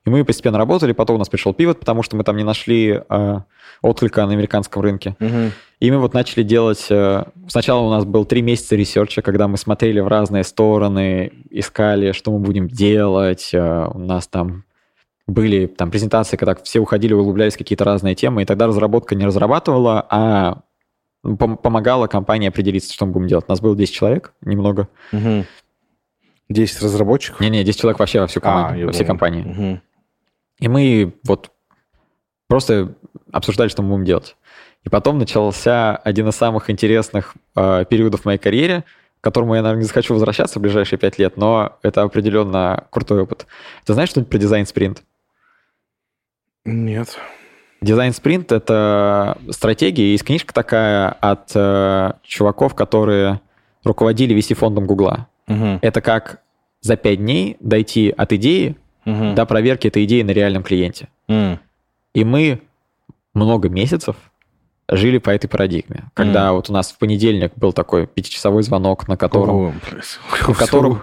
И мы постепенно работали, потом у нас пришел пивот, потому что мы там не нашли э, отклика на американском рынке. Мгм. И мы вот начали делать... э, Сначала у нас был три месяца ресерча, когда мы смотрели в разные стороны, искали, что мы будем делать. Э, У нас там были там презентации, когда все уходили, углублялись в какие-то разные темы, и тогда разработка не разрабатывала, а пом- помогала компании определиться, что мы будем делать. У нас было 10 человек, немного. Мгм. 10 разработчиков? Не-не, 10 человек вообще во всю команду, А, во понял. компании. Мгм. И мы вот просто обсуждали, что мы будем делать. И потом начался один из самых интересных э, периодов в моей карьере, к которому я, наверное, не захочу возвращаться в ближайшие пять лет, но это определенно крутой опыт. Ты знаешь что-нибудь про дизайн-спринт? Нет. Дизайн-спринт — это стратегия, есть книжка такая от э, чуваков, которые руководили VC-фондом Гугла. Мгм. Это как за пять дней дойти от идеи Мгм. до проверки этой идеи на реальном клиенте. М. И мы много месяцев жили по этой парадигме. Когда вот у нас в понедельник был такой пятичасовой звонок, на котором блядь. в котором-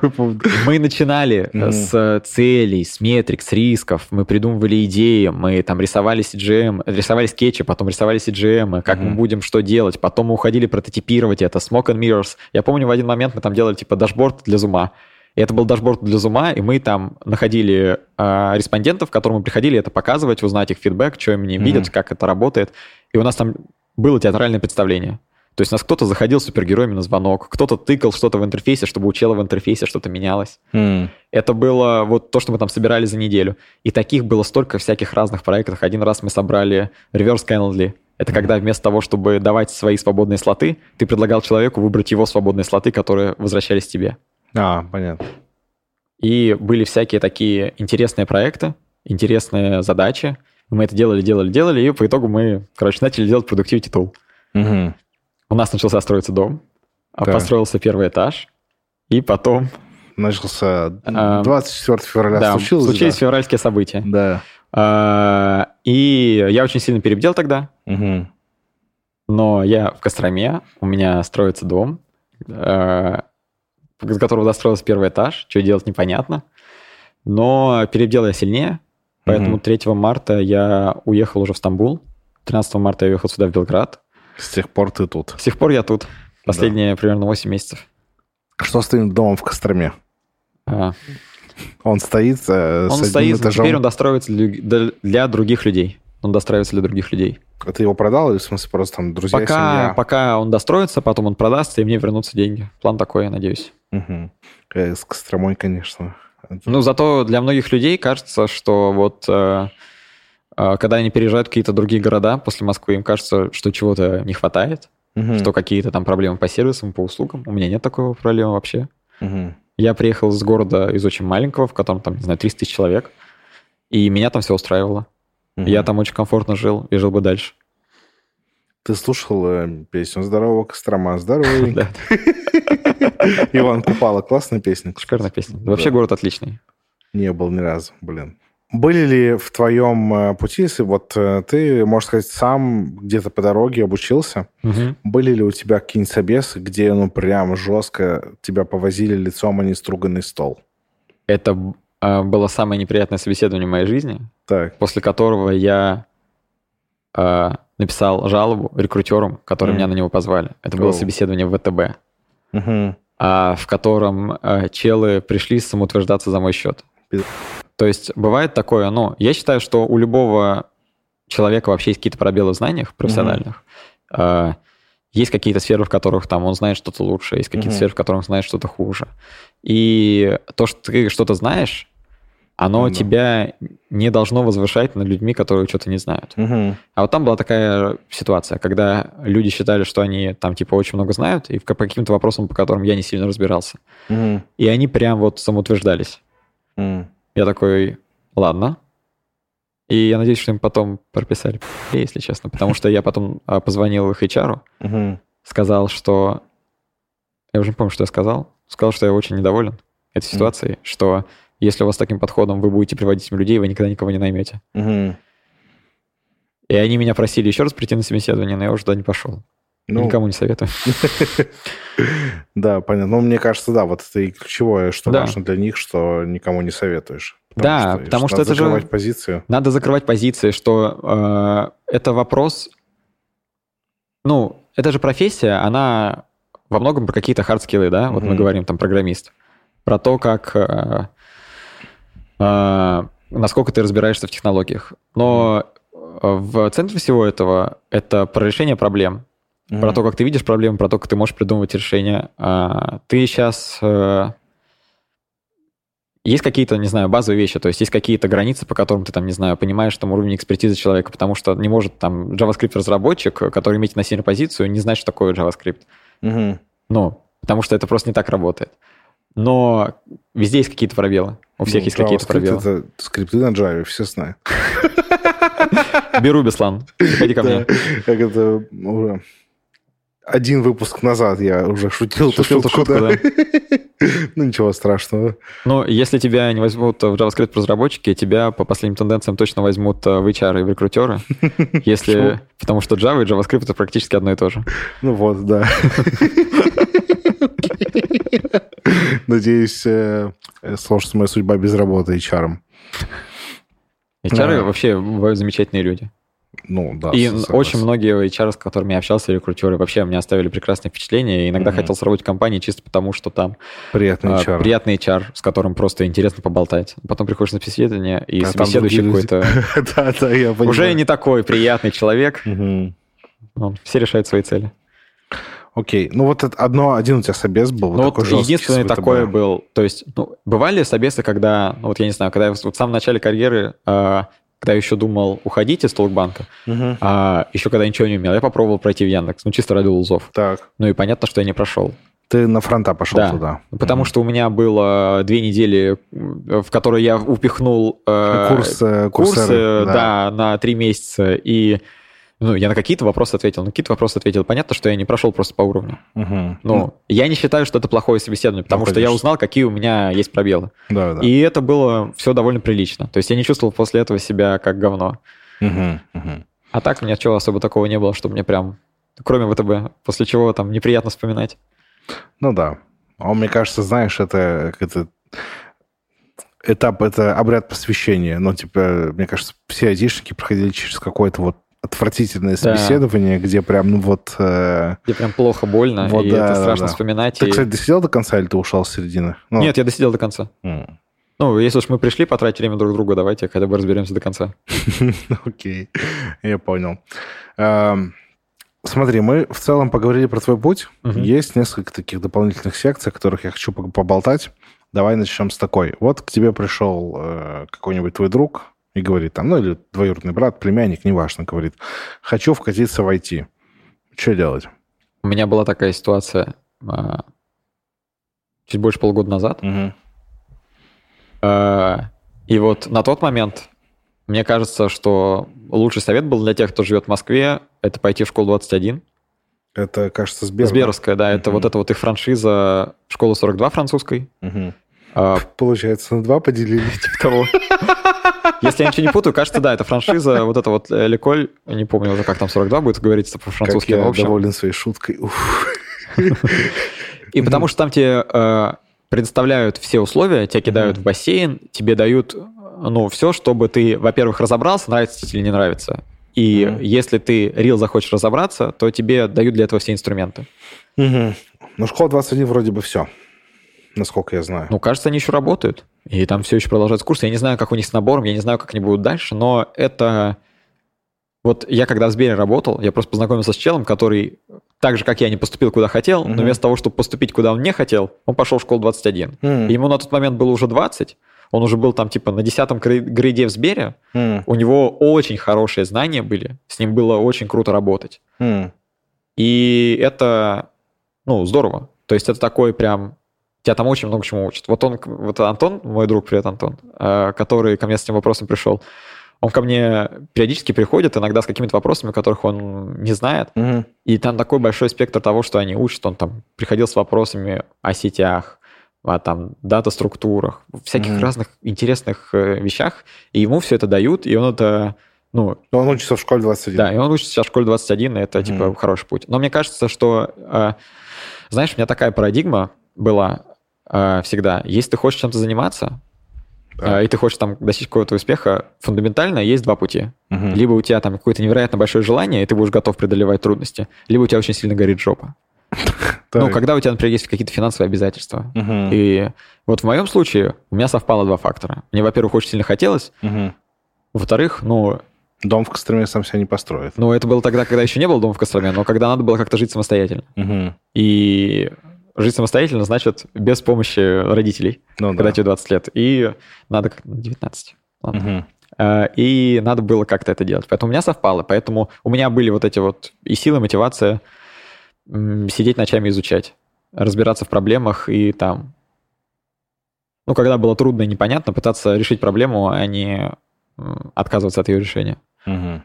мы начинали Мгм. с целей, с метрик, с рисков, мы придумывали идеи, мы там рисовали CGM, рисовали скетчи, потом рисовали CGM, как мы Мгм. будем что делать, потом мы уходили прототипировать это, smoke and mirrors. Я помню, в один момент мы там делали типа дашборд для зума. И это был дашборд для зума, и мы там находили а, респондентов, к которым мы приходили это показывать, узнать их фидбэк, что они Мгм. видят, как это работает. И у нас там было театральное представление. То есть у нас кто-то заходил супергероями на звонок, кто-то тыкал что-то в интерфейсе, чтобы у чела в интерфейсе что-то менялось. М. Это было вот то, что мы там собирали за неделю. И таких было столько всяких разных проектов. Один раз мы собрали reverse Calendly. Это когда вместо того, чтобы давать свои свободные слоты, ты предлагал человеку выбрать его свободные слоты, которые возвращались тебе. А, понятно. И были всякие такие интересные проекты, интересные задачи. Мы это делали, делали, делали, и по итогу мы, короче, начали делать Productivity Tool. Мгм. У нас начался строиться дом, а Так. построился первый этаж, и потом Начался А, 24 февраля да, случилось. случились да? февральские события. Да. А, И я очень сильно перебдел тогда, Мгм. но я в Костроме, у меня строится дом, а, из которого достроился первый этаж, что делать непонятно. Но перебдел я сильнее, поэтому Мгм. 3 марта я уехал уже в Стамбул, 13 марта я уехал сюда, в Белград. С тех пор ты тут. С тех пор я тут, последние примерно 8 месяцев. Что с твоим домом в Костроме? А, Он стоит э, Он стоит, этажом. теперь он достроится для, для других людей. Он достраивается для других людей. А Ты его продал или в смысле просто там друзья, Пока, семья? пока он достроится, потом он продастся, и мне вернутся деньги. План такой, я надеюсь. Э, С Костромой, конечно. Ну, зато для многих людей кажется, что вот э, э, когда они переезжают в какие-то другие города после Москвы, им кажется, что чего-то не хватает, Мгм. что какие-то там проблемы по сервисам, по услугам. У меня нет такой проблемы вообще. Мгм. Я приехал из города, из очень маленького, в котором там, не знаю, 300 тысяч человек, и меня там все устраивало. Мгм. Я там очень комфортно жил и жил бы дальше. Ты слушал э, песню «Здорово, Кострома, здоровый». Иван Купала, классная песня. шикарная песня. Вообще город отличный. Не был ни разу, блин. Были ли в твоем э, пути, если вот э, ты, можно сказать, сам где-то по дороге обучился, были ли у тебя какие-нибудь собесы, где, ну, прям жестко тебя повозили лицом, а не струганный стол? Это э, было самое неприятное собеседование в моей жизни, Так. после которого я э, написал жалобу рекрутерам, которые Мгм. меня на него позвали. Это было Оу. собеседование в ВТБ, Мгм. а, в котором э, челы пришли самоутверждаться за мой счет. Пиз- То есть бывает такое, ну, я считаю, что у любого человека вообще есть какие-то пробелы в знаниях профессиональных. Э, Есть какие-то сферы, в которых там он знает что-то лучше, есть какие-то Мгм. сферы, в которых он знает что-то хуже. И то, что ты что-то знаешь, оно Ну тебя не должно возвышать над людьми, которые что-то не знают. Мгм. А вот там была такая ситуация, когда люди считали, что они там типа очень много знают, и по каким-то вопросам, по которым я не сильно разбирался. Мгм. И они прям вот самоутверждались. М. Я такой, ладно. И я надеюсь, что им потом прописали, если честно, потому что я потом а, позвонил их HR, сказал, что... Я уже не помню, что я сказал. Сказал, что я очень недоволен этой ситуацией, что если у вас таким подходом вы будете приводить людей, вы никогда никого не наймете. Мгм. И они меня просили еще раз прийти на собеседование, но я уже туда не пошел. Ну, Никому не советую. Да, понятно. Ну, мне кажется, да, вот это и ключевое, что важно для них, что никому не советуешь. Да, потому что надо это же- закрывать позицию. Надо закрывать позиции, что э, это вопрос... Ну, это же профессия, она во многом про какие-то хардскиллы, да? Вот мы говорим, там, программист. Про то, как... э, насколько ты разбираешься в технологиях. Но э, в центре всего этого это про решение проблем. Про Мгм. то, как ты видишь проблемы, про то, как ты можешь придумывать решения. А, Ты сейчас... Есть какие-то, не знаю, базовые вещи, то есть есть какие-то границы, по которым ты там, не знаю, понимаешь там уровень экспертизы человека, потому что не может там JavaScript-разработчик, который метит на сеньорную позицию, не знать, что такое JavaScript. Мгм. Ну, потому что это просто не так работает. Но везде есть какие-то пробелы. У всех Ну, есть какие-то пробелы. Это скрипты на Java, все знают. Беру, Беслан, приходи ко мне. Как это уже один выпуск назад я уже шутил Шутил эту шутку, да. Ну, ничего страшного. Ну, если тебя не возьмут в JavaScript разработчики, тебя по последним тенденциям точно возьмут э, в HR и в рекрутеры. Если... Потому что Java и JavaScript это практически одно и то же. Ну вот, да. Надеюсь, э, сложится моя судьба без работы HR. HR Да. вообще бывают замечательные люди. Ну, да. и согласен. очень многие HR, с которыми я общался, рекрутеры, вообще мне оставили прекрасные впечатления. И иногда хотел сработать в компании чисто потому, что там Приятный а, HR. приятный HR, с которым просто интересно поболтать. Потом приходишь на собеседование, и А собеседующий какой-то Да, да, я понимаю. уже не такой приятный человек. Ну, все решают свои цели. Окей. Ну, вот одно, один у тебя собес был. Ну вот такой жесткий единственное с ВТБ. такое был, то есть, ну, бывали собесы, когда, ну вот я не знаю, когда я вот в самом начале карьеры, а, когда я еще думал уходить из Толкбанка, Мгм. а еще когда ничего не умел, я попробовал пройти в Яндекс, ну чисто ради лузов. Так. Ну и понятно, что я не прошел. Ты на фронта пошел Да. туда. Потому что у меня было две недели, м, в которые я упихнул э, Курс, э, курсы, курсеры, да. на три месяца, и ну, я на какие-то вопросы ответил, на какие-то вопросы ответил. Понятно, что я не прошел просто по уровню. Мгм. Ну, я не считаю, что это плохое собеседование, потому что я узнал, какие у меня есть пробелы. Да, да. И это было все довольно прилично. То есть я не чувствовал после этого себя как говно. Мгм, мгм. А так у меня чего особо такого не было, что мне прям, кроме ВТБ, после чего там неприятно вспоминать. Ну да. А мне кажется, знаешь, это, это этап, это обряд посвящения. Ну, типа, мне кажется, все айтишники проходили через какое-то вот отвратительное собеседование, где прям, ну вот... э, Где прям плохо, больно, Вот и да, это да, страшно да. вспоминать. Ты, и- кстати, досидел до конца или ты ушел с середины? Ну, Нет, я досидел до конца. м. Ну, если уж мы пришли потратить время друг друга, давайте хотя бы разберемся до конца. Окей, я понял. Эм, Смотри, мы в целом поговорили про твой путь. Есть несколько таких дополнительных секций, о которых я хочу поболтать. Давай начнем с такой. Вот к тебе пришел э, какой-нибудь твой друг и говорит, там, ну или двоюродный брат, племянник, неважно, говорит, хочу вкатиться в IT. Что делать? У меня была такая ситуация а, чуть больше полгода назад. А, И вот на тот момент мне кажется, что лучший совет был для тех, кто живет в Москве, это пойти в школу 21. Это, кажется, Сбер. Сберовская, да, это Мгм. вот это вот их франшиза школы 42 французской. Мгм. А, Получается, на два поделили. типа того. Если я ничего не путаю, кажется, да, это франшиза, вот это вот э, Леколь, не помню уже, как там 42 будет говориться Как по-французски, я но в общем. доволен своей шуткой. И потому что там тебе э, предоставляют все условия, тебя кидают в бассейн, тебе дают, ну, все, чтобы ты, во-первых, разобрался, нравится тебе или не нравится. И Мгм. если ты рил захочешь разобраться, то тебе дают для этого все инструменты. Мгм. Ну, школа 21 вроде бы все, насколько я знаю. Ну, кажется, они еще работают. И там все еще продолжаются курсы. Я не знаю, как у них с набором, я не знаю, как они будут дальше, но это... Вот я когда в Сбере работал, я просто познакомился с челом, который так же, как я, не поступил куда хотел, но Мгм. вместо того, чтобы поступить куда он не хотел, он пошел в школу 21. М. Ему на тот момент было уже 20, Он уже был там типа на десятом грейде в Сбере. Mm. У него очень хорошие знания были. С ним было очень круто работать. Mm. И это, ну, здорово. То есть это такой прям тебя там очень много чему учат. Вот он, вот Антон, мой друг, привет, Антон, э, который ко мне с этим вопросом пришел, он ко мне периодически приходит, иногда с какими-то вопросами, которых он не знает, угу. и там такой большой спектр того, что они учат. Он там приходил с вопросами о сетях, о там дата-структурах, всяких угу. разных интересных э, вещах, и ему все это дают, и он это ну, Но он учится в школе 21. Да, и он учится в школе 21, и это, типа, хороший путь. Но мне кажется, что, э, знаешь, у меня такая парадигма была, всегда. Если ты хочешь чем-то заниматься, да. э, и ты хочешь там достичь какого-то успеха, фундаментально есть два пути. Угу. Либо у тебя там какое-то невероятно большое желание, и ты будешь готов преодолевать трудности, либо у тебя очень сильно горит жопа. Ну, когда у тебя, например, есть какие-то финансовые обязательства. И вот в моем случае у меня совпало два фактора. Мне, во-первых, очень сильно хотелось. Во-вторых, ну... Дом в Костроме сам себя не построит. Ну, это было тогда, когда еще не было дома в Костроме, но когда надо было как-то жить самостоятельно. И жить самостоятельно значит без помощи родителей, ну, когда да. тебе 20 лет. И надо как 19. Угу. И надо было как-то это делать. Поэтому у меня совпало. Поэтому у меня были вот эти вот и силы, мотивация сидеть ночами изучать, разбираться в проблемах и там... Ну, когда было трудно и непонятно, пытаться решить проблему, а не отказываться от ее решения. Угу.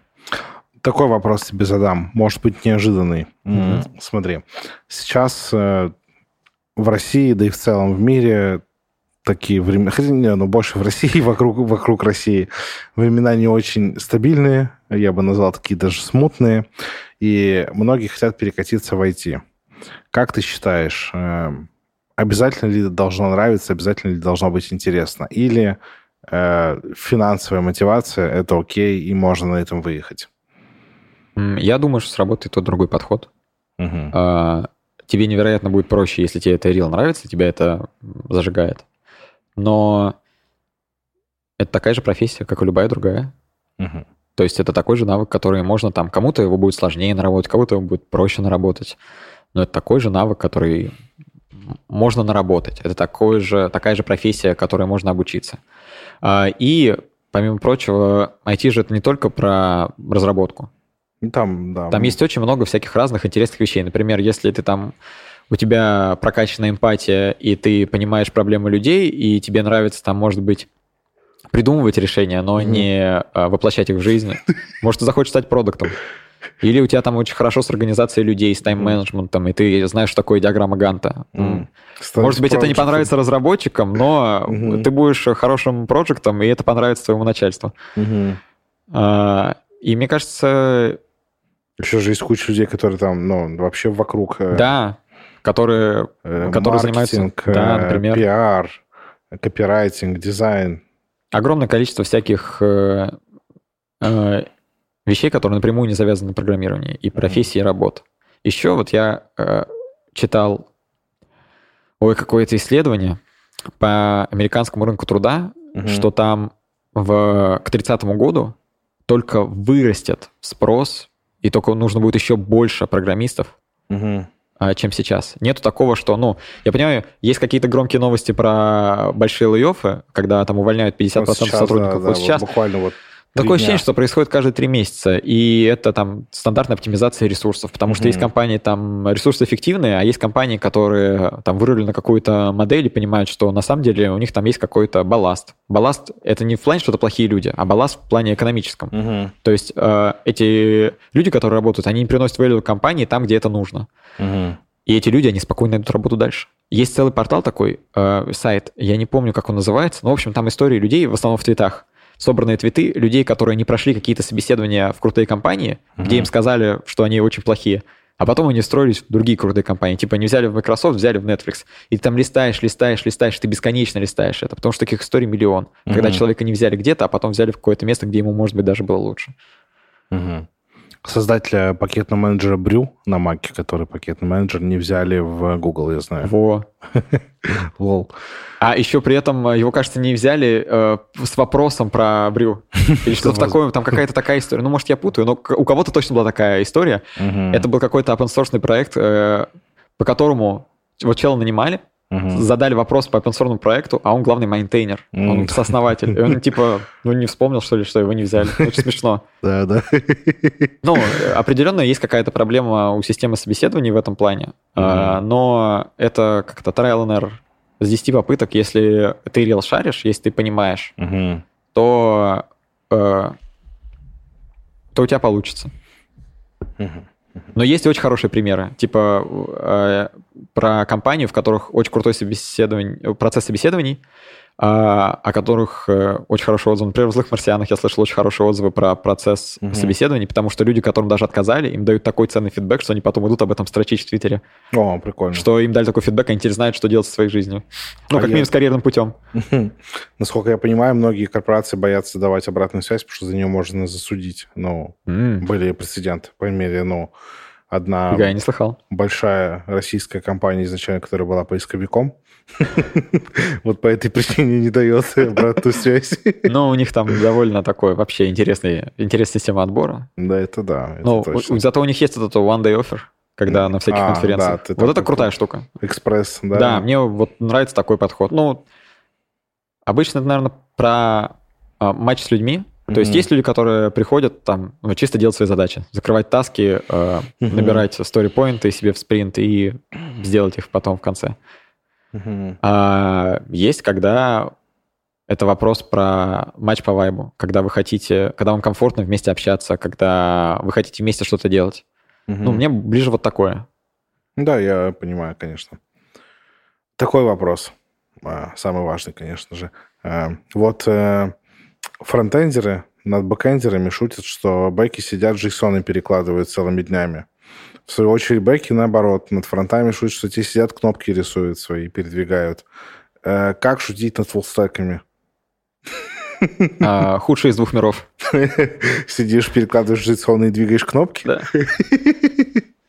Такой вопрос тебе задам, может быть, неожиданный. Угу. Смотри, сейчас э, в России, да и в целом в мире такие времена, хотя не, ну, больше в России, вокруг, вокруг России, времена не очень стабильные, я бы назвал такие даже смутные, и многие хотят перекатиться в IT. Как ты считаешь, э, обязательно ли должно нравиться, обязательно ли должно быть интересно? Или э, финансовая мотивация – это окей, и можно на этом выехать? Я думаю, что сработает тот другой подход. Угу тебе невероятно будет проще, если тебе это real нравится, тебя это зажигает. Но это такая же профессия, как и любая другая. Угу. То есть это такой же навык, который можно там... Кому-то его будет сложнее наработать, кому-то его будет проще наработать. Но это такой же навык, который можно наработать. Это такой же, такая же профессия, которой можно обучиться. А, и, помимо прочего, IT же это не только про разработку. Там, да. Там есть очень много всяких разных интересных вещей. Например, если ты там у тебя прокачана эмпатия, и ты понимаешь проблемы людей, и тебе нравится там, может быть, придумывать решения, но mm. не а, воплощать их в жизнь. Может, ты захочешь стать продуктом. Или у тебя там очень хорошо с организацией людей, с тайм-менеджментом, и ты знаешь, что такое диаграмма Ганта. Mm. Может быть, это не понравится разработчикам, но mm-hmm. ты будешь хорошим проектом, и это понравится твоему начальству. Mm-hmm. А, и мне кажется, еще же есть куча людей, которые там, ну, вообще вокруг... Э, да, которые, э, которые занимаются... Да, э, например. пиар, копирайтинг, дизайн. Огромное количество всяких э, э, вещей, которые напрямую не завязаны на программировании, и профессии, и работ. Еще вот я э, читал ой, какое-то исследование по американскому рынку труда, угу. что там в, к 30 году только вырастет спрос и только нужно будет еще больше программистов, угу. чем сейчас. Нету такого, что, ну, я понимаю, есть какие-то громкие новости про большие лей когда там увольняют 50% вот сейчас, сотрудников. Да, вот да, сейчас буквально вот Такое ощущение, что происходит каждые три месяца, и это там стандартная оптимизация ресурсов, потому что mm-hmm. есть компании там ресурсы эффективные, а есть компании, которые там вырыли на какую-то модель и понимают, что на самом деле у них там есть какой-то балласт. Балласт — это не в плане, что это плохие люди, а балласт в плане экономическом. Mm-hmm. То есть э, эти люди, которые работают, они не приносят value компании там, где это нужно. Mm-hmm. И эти люди, они спокойно найдут работу дальше. Есть целый портал такой, э, сайт, я не помню, как он называется, но, в общем, там истории людей, в основном в твитах, собранные твиты людей, которые не прошли какие-то собеседования в крутые компании, угу. где им сказали, что они очень плохие, а потом они строились в другие крутые компании. Типа не взяли в Microsoft, взяли в Netflix. И ты там листаешь, листаешь, листаешь, ты бесконечно листаешь это, потому что таких историй миллион. Угу. Когда человека не взяли где-то, а потом взяли в какое-то место, где ему, может быть, даже было лучше. Угу создателя пакетного менеджера Brew на Маке, который пакетный менеджер, не взяли в Google, я знаю. Во. Лол. А еще при этом э, его, кажется, не взяли э, с вопросом про Brew. Или что-то такое, там какая-то такая история. Ну, может, я путаю, но у кого-то точно была такая история. Это был какой-то open source проект, э, по которому вот чела нанимали, угу. задали вопрос по open проекту, а он главный maintainer, mm. он сооснователь. И он типа, ну не вспомнил, что ли, что его не взяли. Очень смешно. Да, да. Ну, определенно есть какая-то проблема у системы собеседований в этом плане, но это как-то trial and error. С 10 попыток, если ты рел шаришь, если ты понимаешь, то, э, то у тебя получится. Но есть очень хорошие примеры, типа э, про компании, в которых очень крутой собеседование, процесс собеседований, о которых э, очень хороший отзыв. Например, в «Злых марсианах» я слышал очень хорошие отзывы про процесс угу. собеседований, потому что люди, которым даже отказали, им дают такой ценный фидбэк, что они потом идут об этом строчить в Твиттере. О, прикольно. Что им дали такой фидбэк, они теперь знают, что делать со своей жизнью. Ну, а как я... минимум с карьерным путем. Насколько я понимаю, многие корпорации боятся давать обратную связь, потому что за нее можно засудить. Ну, mm. были прецеденты, по мере, ну, одна я не слыхал. большая российская компания изначально, которая была поисковиком, вот по этой причине не дает обратную связь. Ну, у них там довольно такой вообще интересный, интересная система отбора. Да, это да. Ну, зато у них есть этот one day offer, когда на всяких а, конференциях. вот это крутая штука. Экспресс, да. Да, мне вот нравится такой подход. Ну, обычно это, наверное, про а, матч с людьми, то есть есть люди, которые приходят там ну, чисто делать свои задачи, закрывать таски, э, набирать story себе в спринт и сделать их потом в конце. А есть, когда это вопрос про матч по вайбу, когда вы хотите, когда вам комфортно вместе общаться, когда вы хотите вместе что-то делать. Ну, мне ближе вот такое. Да, я понимаю, конечно. Такой вопрос, а, самый важный, конечно же. А, вот э, фронтендеры над бэкендерами шутят, что бэки сидят, джейсоны перекладывают целыми днями. В свою очередь, бэки, наоборот, над фронтами шутят, что те сидят, кнопки рисуют свои, передвигают. Э, как шутить над фуллстеками? А, худший из двух миров. Сидишь, перекладываешь джейсоны и двигаешь кнопки? Да.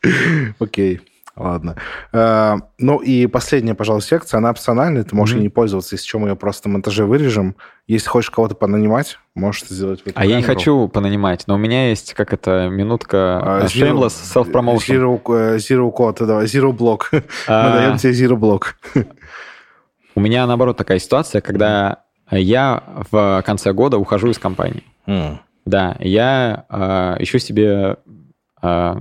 Окей. Ладно. А, ну и последняя, пожалуй, секция, она опциональная, ты можешь mm-hmm. ей не пользоваться, если что, мы ее просто в монтаже вырежем. Если хочешь кого-то понанимать, можешь это сделать в эту А камеру. я не хочу понанимать, но у меня есть, как это, минутка uh, shameless self-promotion. Zero, uh, zero code, давай, zero block. мы даем тебе zero block. у меня, наоборот, такая ситуация, когда я в конце года ухожу из компании. Mm. Да, я э, ищу себе э,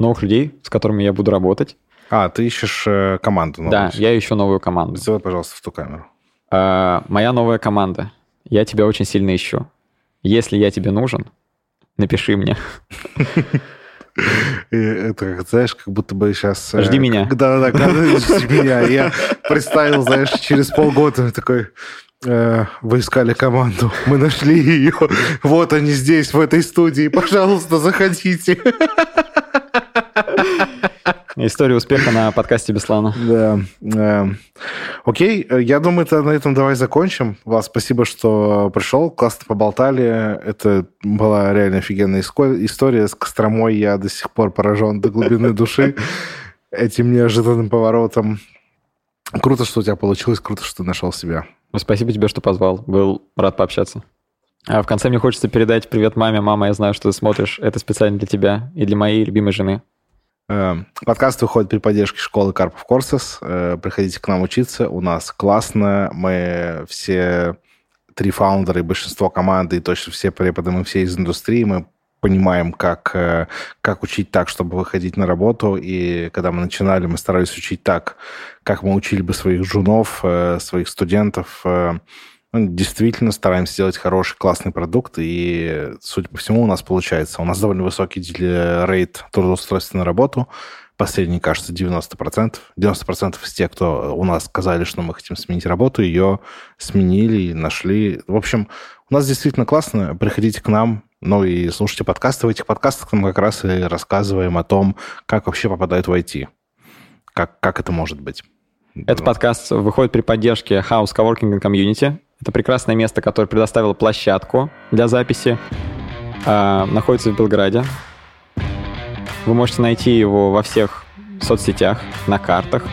новых людей, с которыми я буду работать. А, ты ищешь э, команду новую? Да, я ищу новую команду. Сделай, пожалуйста, в ту камеру. Э, моя новая команда. Я тебя очень сильно ищу. Если я тебе нужен, напиши мне. Это, знаешь, как будто бы сейчас... Э, жди меня. Да-да-да, жди меня. Я представил, знаешь, через полгода такой... Э, вы искали команду, мы нашли ее. Вот они здесь, в этой студии. Пожалуйста, заходите. История успеха на подкасте Беслана. Да. Эм, окей, я думаю, это на этом давай закончим. Вас спасибо, что пришел, классно поболтали. Это была реально офигенная история. С Костромой я до сих пор поражен до глубины души этим неожиданным поворотом. Круто, что у тебя получилось, круто, что ты нашел себя. Спасибо тебе, что позвал. Был рад пообщаться. А в конце мне хочется передать привет маме. Мама, я знаю, что ты смотришь. Это специально для тебя и для моей любимой жены. Эм, подкаст выходит при поддержке школы Карпов Корсес. Э, приходите к нам учиться. У нас классно. Мы все три фаундера и большинство команды, и точно все преподы, мы все из индустрии. Мы понимаем, как, э, как учить так, чтобы выходить на работу. И когда мы начинали, мы старались учить так, как мы учили бы своих жунов, э, своих студентов, ну, действительно стараемся сделать хороший, классный продукт, и, судя по всему, у нас получается. У нас довольно высокий рейд трудоустройства на работу. Последний, кажется, 90%. 90% из тех, кто у нас сказали, что мы хотим сменить работу, ее сменили, нашли. В общем, у нас действительно классно. Приходите к нам, ну и слушайте подкасты. В этих подкастах мы как раз и рассказываем о том, как вообще попадают в IT. Как, как это может быть. Этот подкаст выходит при поддержке House Coworking Community. Это прекрасное место, которое предоставило площадку для записи. А, находится в Белграде. Вы можете найти его во всех соцсетях, на картах.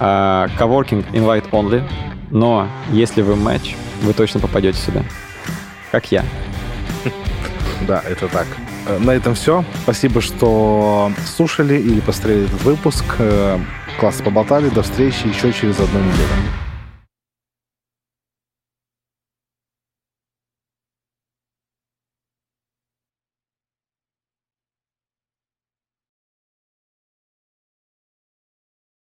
А, coworking invite only. Но если вы матч, вы точно попадете сюда. Как я. Да, это так. Э, на этом все. Спасибо, что слушали или посмотрели этот выпуск. Э, Классно поболтали. До встречи еще через одну неделю.